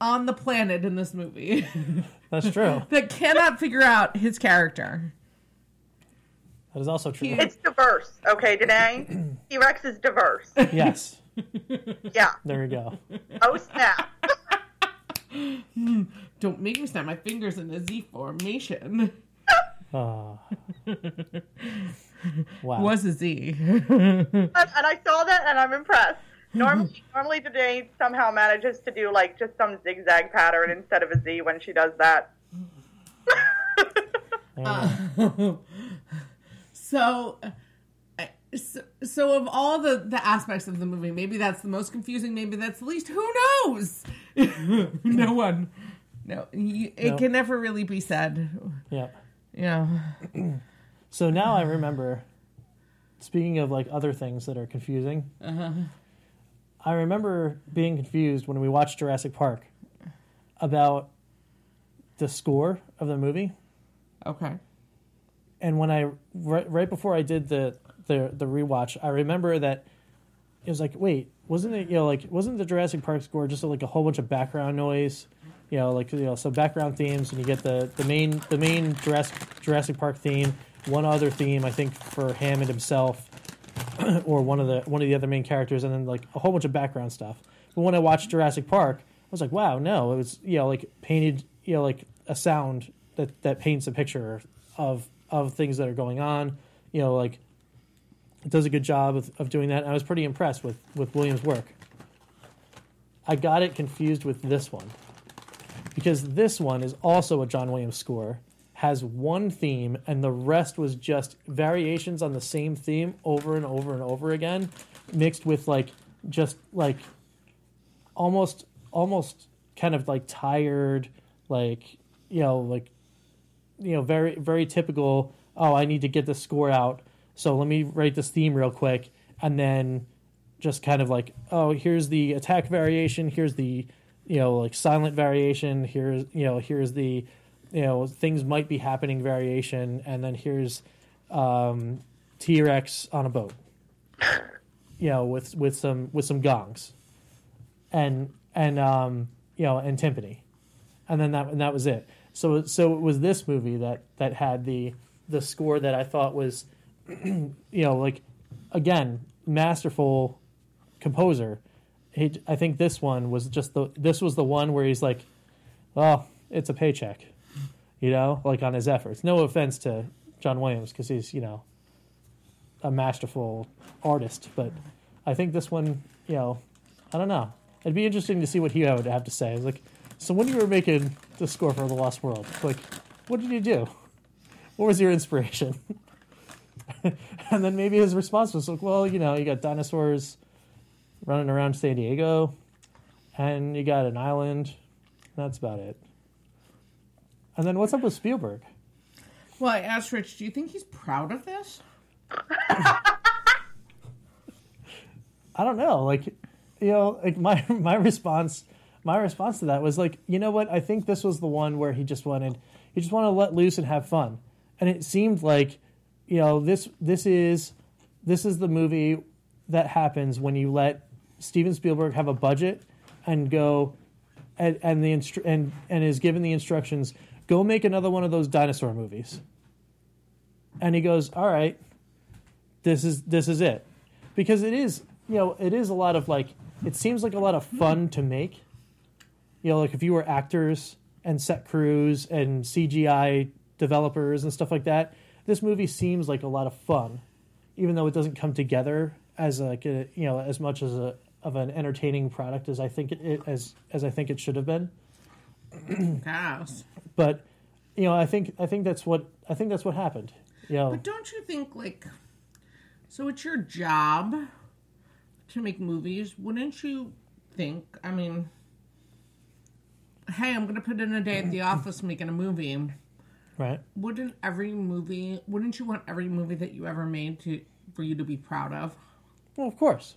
S2: on the planet in this movie
S1: That's true.
S2: that cannot figure out his character.
S1: that is also true.
S3: it's diverse, okay, Danae? T Rex is diverse.
S1: yes.
S3: Yeah.
S1: There we go.
S3: Oh snap.
S2: Don't make me snap my fingers in a Z formation.
S1: Oh. Wow.
S2: Was a Z.
S3: and, and I saw that, and I'm impressed. Mm-hmm. Normally, normally Danae somehow manages to do like just some zigzag pattern instead of a Z when she does that.
S1: Yeah.
S2: Uh, so, uh, so, so of all the the aspects of the movie, maybe that's the most confusing. Maybe that's the least. Who knows? no one. No, you, it
S1: No.
S2: can never really be said.
S1: yeah.
S2: Yeah.
S1: So now I remember. Speaking of like other things that are confusing, uh-huh. I remember being confused when we watched Jurassic Park about the score of the movie.
S2: Okay.
S1: and when I right, right before I did the the the rewatch, I remember that it was like, wait, wasn't it you know like wasn't the Jurassic Park score just like a whole bunch of background noise, you know, like you know some background themes, and you get the the main the main Jurassic Jurassic Park theme, one other theme I think for Hammond himself, or one of the one of the other main characters, and then like a whole bunch of background stuff. But when I watched Jurassic Park, I was like, wow, no, it was you know like painted you know like a sound that that paints a picture of of things that are going on. You know, like it does a good job of, of doing that. And I was pretty impressed with with Williams' work. I got it confused with this one because this one is also a John Williams score, has one theme, and the rest was just variations on the same theme over and over and over again, mixed with like just like almost almost kind of like tired, like you know, like you know, very very typical. Oh, I need to get this score out, so let me write this theme real quick, and then just kind of like, oh, here's the attack variation, here's the you know like silent variation, here's you know here's the you know things might be happening variation, and then here's um, T Rex on a boat, you know, with with some with some gongs, and and um, you know and timpani, and then that and that was it. So so it was this movie that that had the the score that I thought was, you know, like again masterful composer. He, I think this one was just the this was the one where he's like, well, it's a paycheck, you know, like on his efforts. No offense to John Williams because he's you know a masterful artist, but I think this one, you know, I don't know. It'd be interesting to see what he would have to say. Like, so when you were making the score for The Lost World, like, what did you do? What was your inspiration? and then maybe his response was like, well, you know, you got dinosaurs running around San Diego, and you got an island. That's about it. And then what's up with Spielberg?
S2: Well, I asked Rich, do you think he's proud of this?
S1: I don't know. Like, you know, like my my response my response to that was like, you know what? I think this was the one where he just wanted he just wanted to let loose and have fun. And it seemed like, you know, this this is this is the movie that happens when you let Steven Spielberg have a budget and go and and the instru- and and is given the instructions, go make another one of those dinosaur movies. And he goes, "All right, this is this is it," because it is you know it is a lot of like it seems like a lot of fun to make. You know, like if you were actors and set crews and CGI developers and stuff like that, this movie seems like a lot of fun, even though it doesn't come together as like a you know as much as a of an entertaining product as I think it, it as as I think it should have been.
S2: Yes.
S1: But you know, I think I think that's what I think that's what happened. You know,
S2: But don't you think, like, so it's your job to make movies? Wouldn't you think, I mean, hey, I'm going to put in a day at the office making a movie.
S1: right?
S2: Wouldn't every movie, wouldn't you want every movie that you ever made to for you to be proud of?
S1: Well, of course.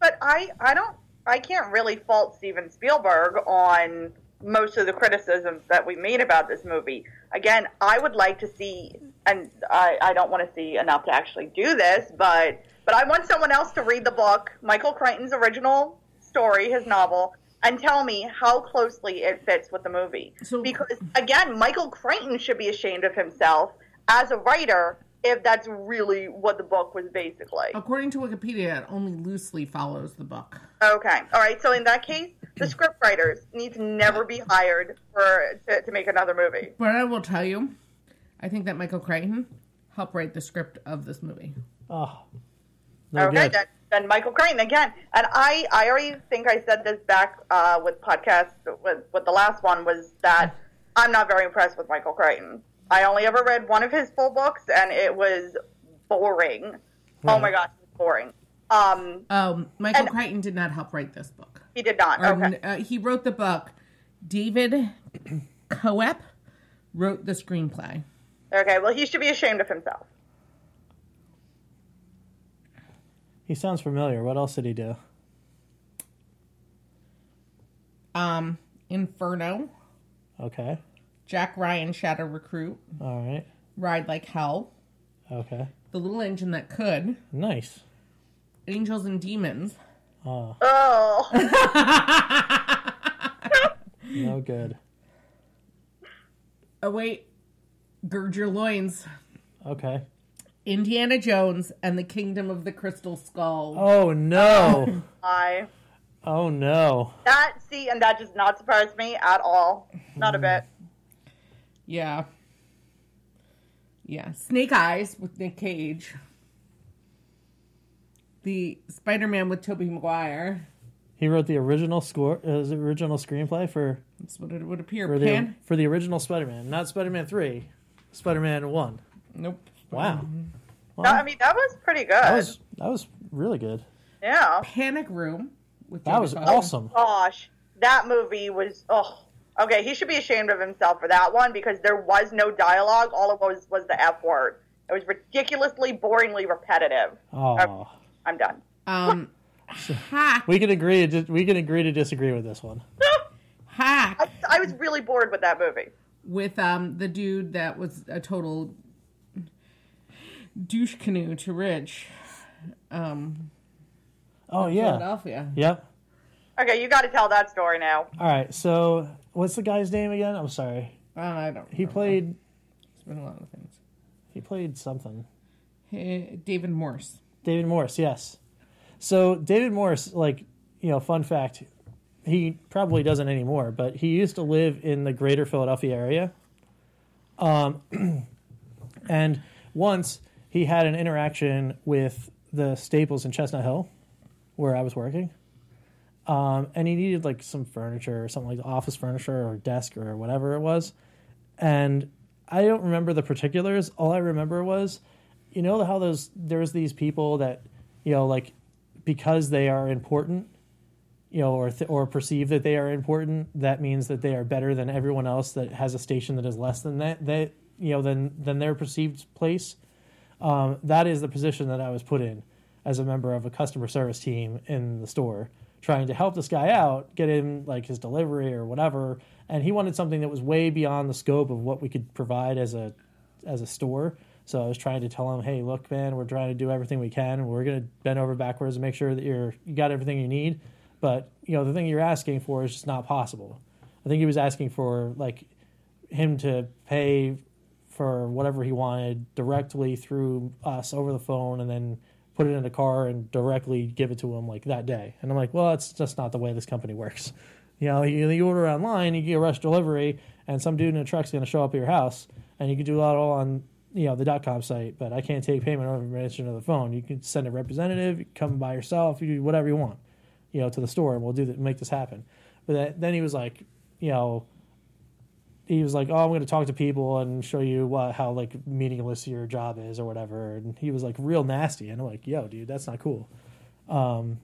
S3: But I, I don't, I can't really fault Steven Spielberg on most of the criticisms that we made about this movie. Again, I would like to see, and I, I don't want to see enough to actually do this, but but I want someone else to read the book, Michael Crichton's original story, his novel, and tell me how closely it fits with the movie.
S2: So-
S3: because again, Michael Crichton should be ashamed of himself as a writer if that's really what the book was basically.
S2: According to Wikipedia, it only loosely follows the book.
S3: Okay. All right. So in that case, the script writers need to never be hired for to, to make another movie.
S2: But I will tell you, I think that Michael Crichton helped write the script of this movie.
S1: Oh, no
S3: okay.
S1: good.
S3: Then, then Michael Crichton again. And I, I already think I said this back uh, with podcast with, with the last one was that I'm not very impressed with Michael Crichton. I only ever read one of his full books, and it was boring. Oh my gosh, it was boring. Um,
S2: Um, Michael
S3: And-
S2: Crichton did not help write this book.
S3: He did not.
S2: Or,
S3: Okay.
S2: uh, he wrote the book. David Koepp wrote the screenplay.
S3: Okay. Well, he should be ashamed of himself.
S1: He sounds familiar. What else did he do?
S2: Um, Inferno,
S1: Okay.
S2: Jack Ryan Shadow Recruit,
S1: All right.
S2: Ride Like Hell,
S1: Okay.
S2: The Little Engine That Could,
S1: Nice.
S2: Angels and Demons,
S1: Oh,
S3: Oh,
S1: no good.
S2: Oh wait, Gird Your Loins,
S1: Okay.
S2: Indiana Jones and the Kingdom of the Crystal Skull.
S1: Oh no.
S3: I
S1: Oh no.
S3: that see, and that does not surprise me at all. Not a hmm. bit.
S2: Yeah. Yeah. Snake Eyes with Nick Cage. The Spider Man with Tobey Maguire.
S1: He wrote the original score, uh, the original screenplay for
S2: That's what it would appear.
S1: for the for the original Spider-Man, not Spider-Man three, Spider-Man one.
S2: Nope.
S1: Wow.
S3: No, I mean that was pretty good.
S1: That was that was really good.
S3: yeah.
S2: Panic Room with
S1: That
S2: Jodie
S1: was
S2: Foster.
S1: awesome.
S3: Gosh, that movie was. Oh, okay. He should be ashamed of himself for that one because there was no dialogue. All it was was the F word. It was ridiculously, boringly repetitive.
S1: Oh,
S3: I'm done.
S2: Um, Hack.
S1: we can agree. To, we can agree to disagree with this one.
S2: Hack
S3: I, I was really bored with that movie.
S2: with um the dude that was a total douche canoe to Rich. Um,
S1: Oh yeah.
S2: Philadelphia.
S1: Yep.
S3: Okay, you got to tell that story now.
S1: All right. So what's the guy's name again? I'm sorry.
S2: Uh, I don't.
S1: He
S2: remember.
S1: played.
S2: It's been a lot of things.
S1: He played something.
S2: Eh, David Morse.
S1: David Morris, yes. So David Morris, like you know, fun fact, he probably doesn't anymore, but he used to live in the greater Philadelphia area. Um, and once he had an interaction with the Staples in Chestnut Hill, where I was working. Um, and he needed like some furniture or something like office furniture or desk or whatever it was. And I don't remember the particulars. All I remember was, you know, how those there's these people that, you know, like because they are important, you know, or th- or perceive that they are important, that means that they are better than everyone else that has a station that is less than that. They, you know, than than their perceived place. Um, that is the position that I was put in as a member of a customer service team in the store, trying to help this guy out, get him like his delivery or whatever. And he wanted something that was way beyond the scope of what we could provide as a as a store. So I was trying to tell him, "Hey, look, man, we're trying to do everything we can. We're going to bend over backwards and make sure that you're you got everything you need. But you know, the thing you're asking for is just not possible. I think he was asking for like him to pay for whatever he wanted directly through us over the phone, and then put it in a car and directly give it to him like that day. And I'm like, well, that's just not the way this company works. You know, you, you order online, you get a rush delivery, and some dude in a truck's going to show up at your house, and you can do that all on you know the dot com site. But I can't take payment over to the phone. You can send a representative, come by yourself, you do whatever you want, you know, to the store, and we'll do that, make this happen. But that, then he was like, you know, he was like, "Oh, I'm going to talk to people and show you what, how like meaningless your job is or whatever." And he was like real nasty, and I'm like, "Yo, dude, that's not cool." Um,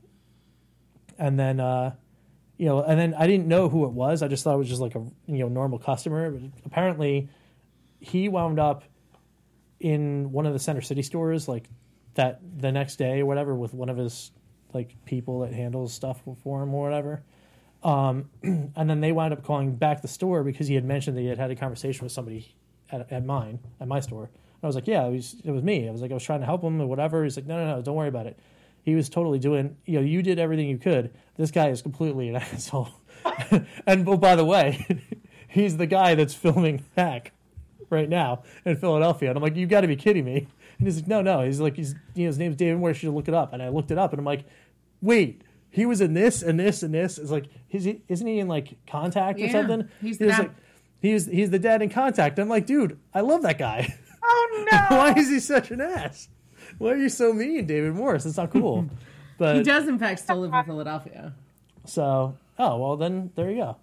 S1: and then, uh, you know, and then I didn't know who it was. I just thought it was just like a you know normal customer. But apparently, he wound up in one of the Center City stores like that the next day or whatever with one of his like people that handles stuff for him or whatever. Um, and then they wound up calling back the store because he had mentioned that he had had a conversation with somebody at, at mine, at my store. And I was like, yeah, it was, it was me. I was like, I was trying to help him or whatever. He's like, no, no, no, don't worry about it. He was totally doing, you know, you did everything you could. This guy is completely an asshole. and oh, by the way, he's the guy that's filming Hack right now in Philadelphia. And I'm like, you've got to be kidding me. And he's like, no, no. He's like, he's, you know, his name's David Moore. You should look it up. And I looked it up and I'm like, wait, he was in this and this and this. It's like, is he, isn't he in like Contact or
S2: Yeah,
S1: something?
S2: he's
S1: He
S2: the
S1: like, he's he's the dad in Contact. I'm like, dude, I love that guy.
S3: Oh no!
S1: Why is he such an ass? Why are you so mean, David Morris? That's not cool. But he
S2: does, in fact, still live in Philadelphia.
S1: so, oh well, then there you go.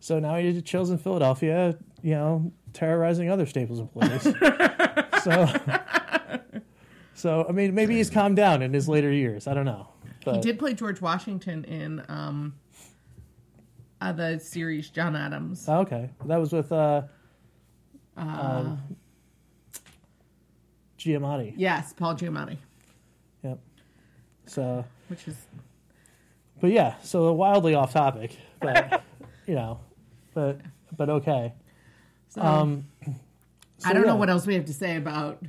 S1: So now he chills in Philadelphia, you know, terrorizing other Staples employees. so, so I mean, maybe he's calmed down in his later years. I don't know. But
S2: He did play George Washington in um, uh, the series John Adams.
S1: Oh, okay, that was with uh,
S2: Uh,
S1: Giamatti.
S2: yes, Paul Giamatti,
S1: Yep. So,
S2: which is
S1: but yeah, so wildly off topic, but you know, but but okay.
S2: So,
S1: Um, so
S2: I don't
S1: yeah.
S2: know what else we have to say about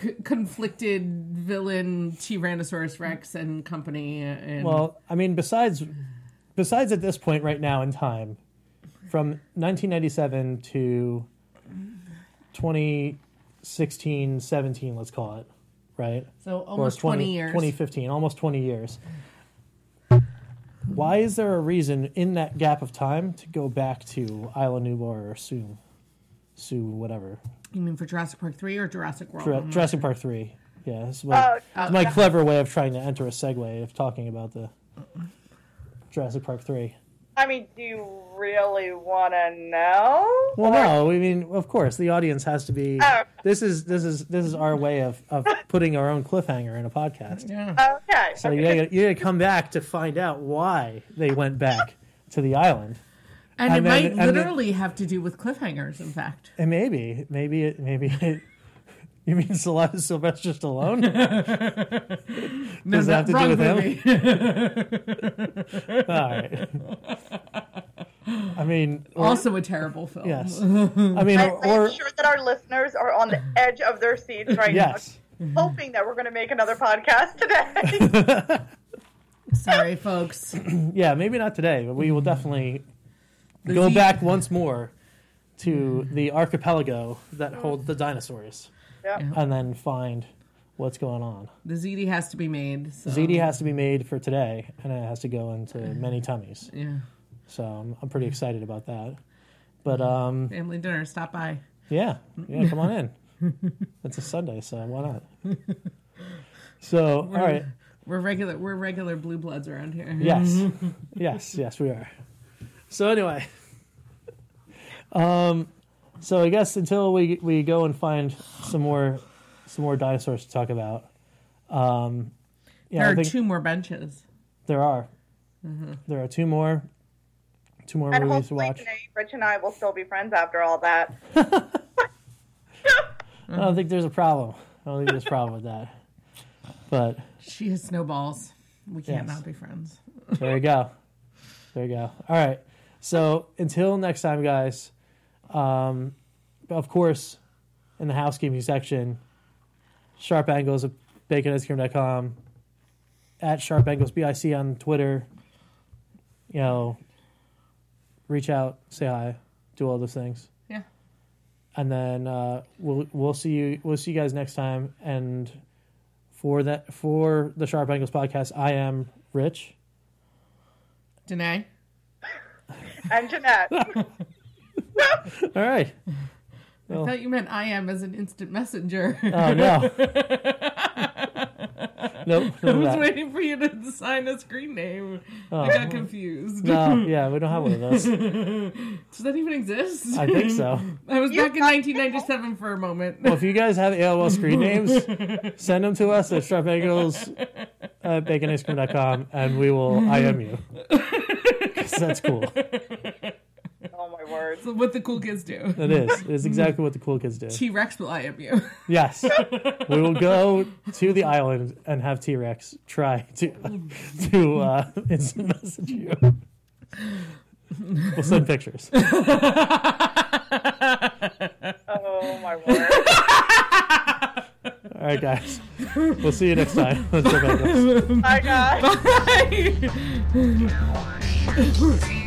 S2: c- conflicted villain Tyrannosaurus Rex and company. And
S1: Well, I mean, besides besides at this point right now in time, from 1997 to 2016, 17, let's call it, right?
S2: so almost 20, years.
S1: 2015, almost 20 years. Why is there a reason in that gap of time to go back to Isla Nublar or Sue, Sue, whatever,
S2: You mean for Jurassic Park 3 or Jurassic World?
S1: Jura- Jurassic. Park 3? Yeah, this is my,
S3: Oh,
S1: this is my clever way of trying to enter a segue of talking about the Jurassic Park 3.
S3: I mean, do you really want to know?
S1: Well, no, I mean, of course, the audience has to be.
S3: Oh.
S1: This is this is this is our way of, of putting our own cliffhanger in a podcast.
S2: Yeah.
S3: Okay.
S1: So you gotta, you gotta come back to find out why they went back to the island,
S2: And,
S1: And
S2: it
S1: then-
S2: might
S1: and then-
S2: literally have to do with cliffhangers, in fact.
S1: and maybe maybe it maybe it. You mean Syl- Sylvester Stallone?
S2: No,
S1: Does that have to do with him? All right. I mean, or-
S2: also a terrible film.
S1: yes. I mean,
S3: I,
S1: or,
S3: I'm sure that our listeners are on the edge of their seats right
S1: yes.
S3: now, hoping that we're going to make another podcast today.
S2: Sorry, folks.
S1: Yeah, maybe not today, but we will mm-hmm. definitely
S2: The
S1: go
S2: Z-
S1: back once more to the archipelago that holds the dinosaurs
S3: yeah.
S1: and then find what's going on.
S2: The ZD has to be made. So.
S1: ZD has to be made for today, and it has to go into many tummies.
S2: Yeah.
S1: So I'm, I'm pretty excited about that. But um,
S2: Family dinner. Stop by.
S1: yeah, yeah, come on in. It's a Sunday, so why not? So all right,
S2: We're regular. We're regular blue bloods around here.
S1: yes, yes, yes, we are. So anyway, um, so I guess until we we go and find some more some more dinosaurs to talk about. Um, yeah,
S2: There
S1: I
S2: are
S1: think
S2: two more benches.
S1: there are there are two more two more
S3: And
S1: movies to
S3: hopefully,
S1: watch.
S3: you Rich and I will still be friends after all that.
S1: I don't think there's a problem. I don't think there's a problem with that. But
S2: She has snowballs. We can't
S1: Yes.
S2: not be friends.
S1: there you go. There you go. All right. So until next time, guys. Um, of course, in the housekeeping section, sharp angles at baconicecream.com, at sharp angles bic on Twitter. You know, reach out, say hi, do all those things.
S2: Yeah.
S1: and then uh, we'll we'll see you we'll see you guys next time. And for that for the Sharp Angles podcast, I am Rich.
S2: Danae.
S3: And Jeanette.
S1: All right.
S2: I thought you meant I am as an instant messenger.
S1: Oh no. nope.
S2: I was
S1: that.
S2: waiting for you to sign a screen name. I oh. got confused.
S1: No, yeah, we don't have one of those.
S2: Does that even exist?
S1: I think so.
S2: I was back in 1997 for a moment.
S1: Well, if you guys have AOL screen names, send them to us at sharpangles at baconicecream.com and we will i IM you. 'Cause that's cool.
S3: oh my word.
S2: So what the cool kids do.
S1: It is. It is exactly what the cool kids do.
S2: T Rex will IM you.
S1: Yes. we will go to the island and have T Rex try to to uh, instant message you. We'll send pictures.
S3: Oh my word.
S1: All right, guys. We'll see you next time. Let's go back.
S3: Bye, guys.
S2: Bye.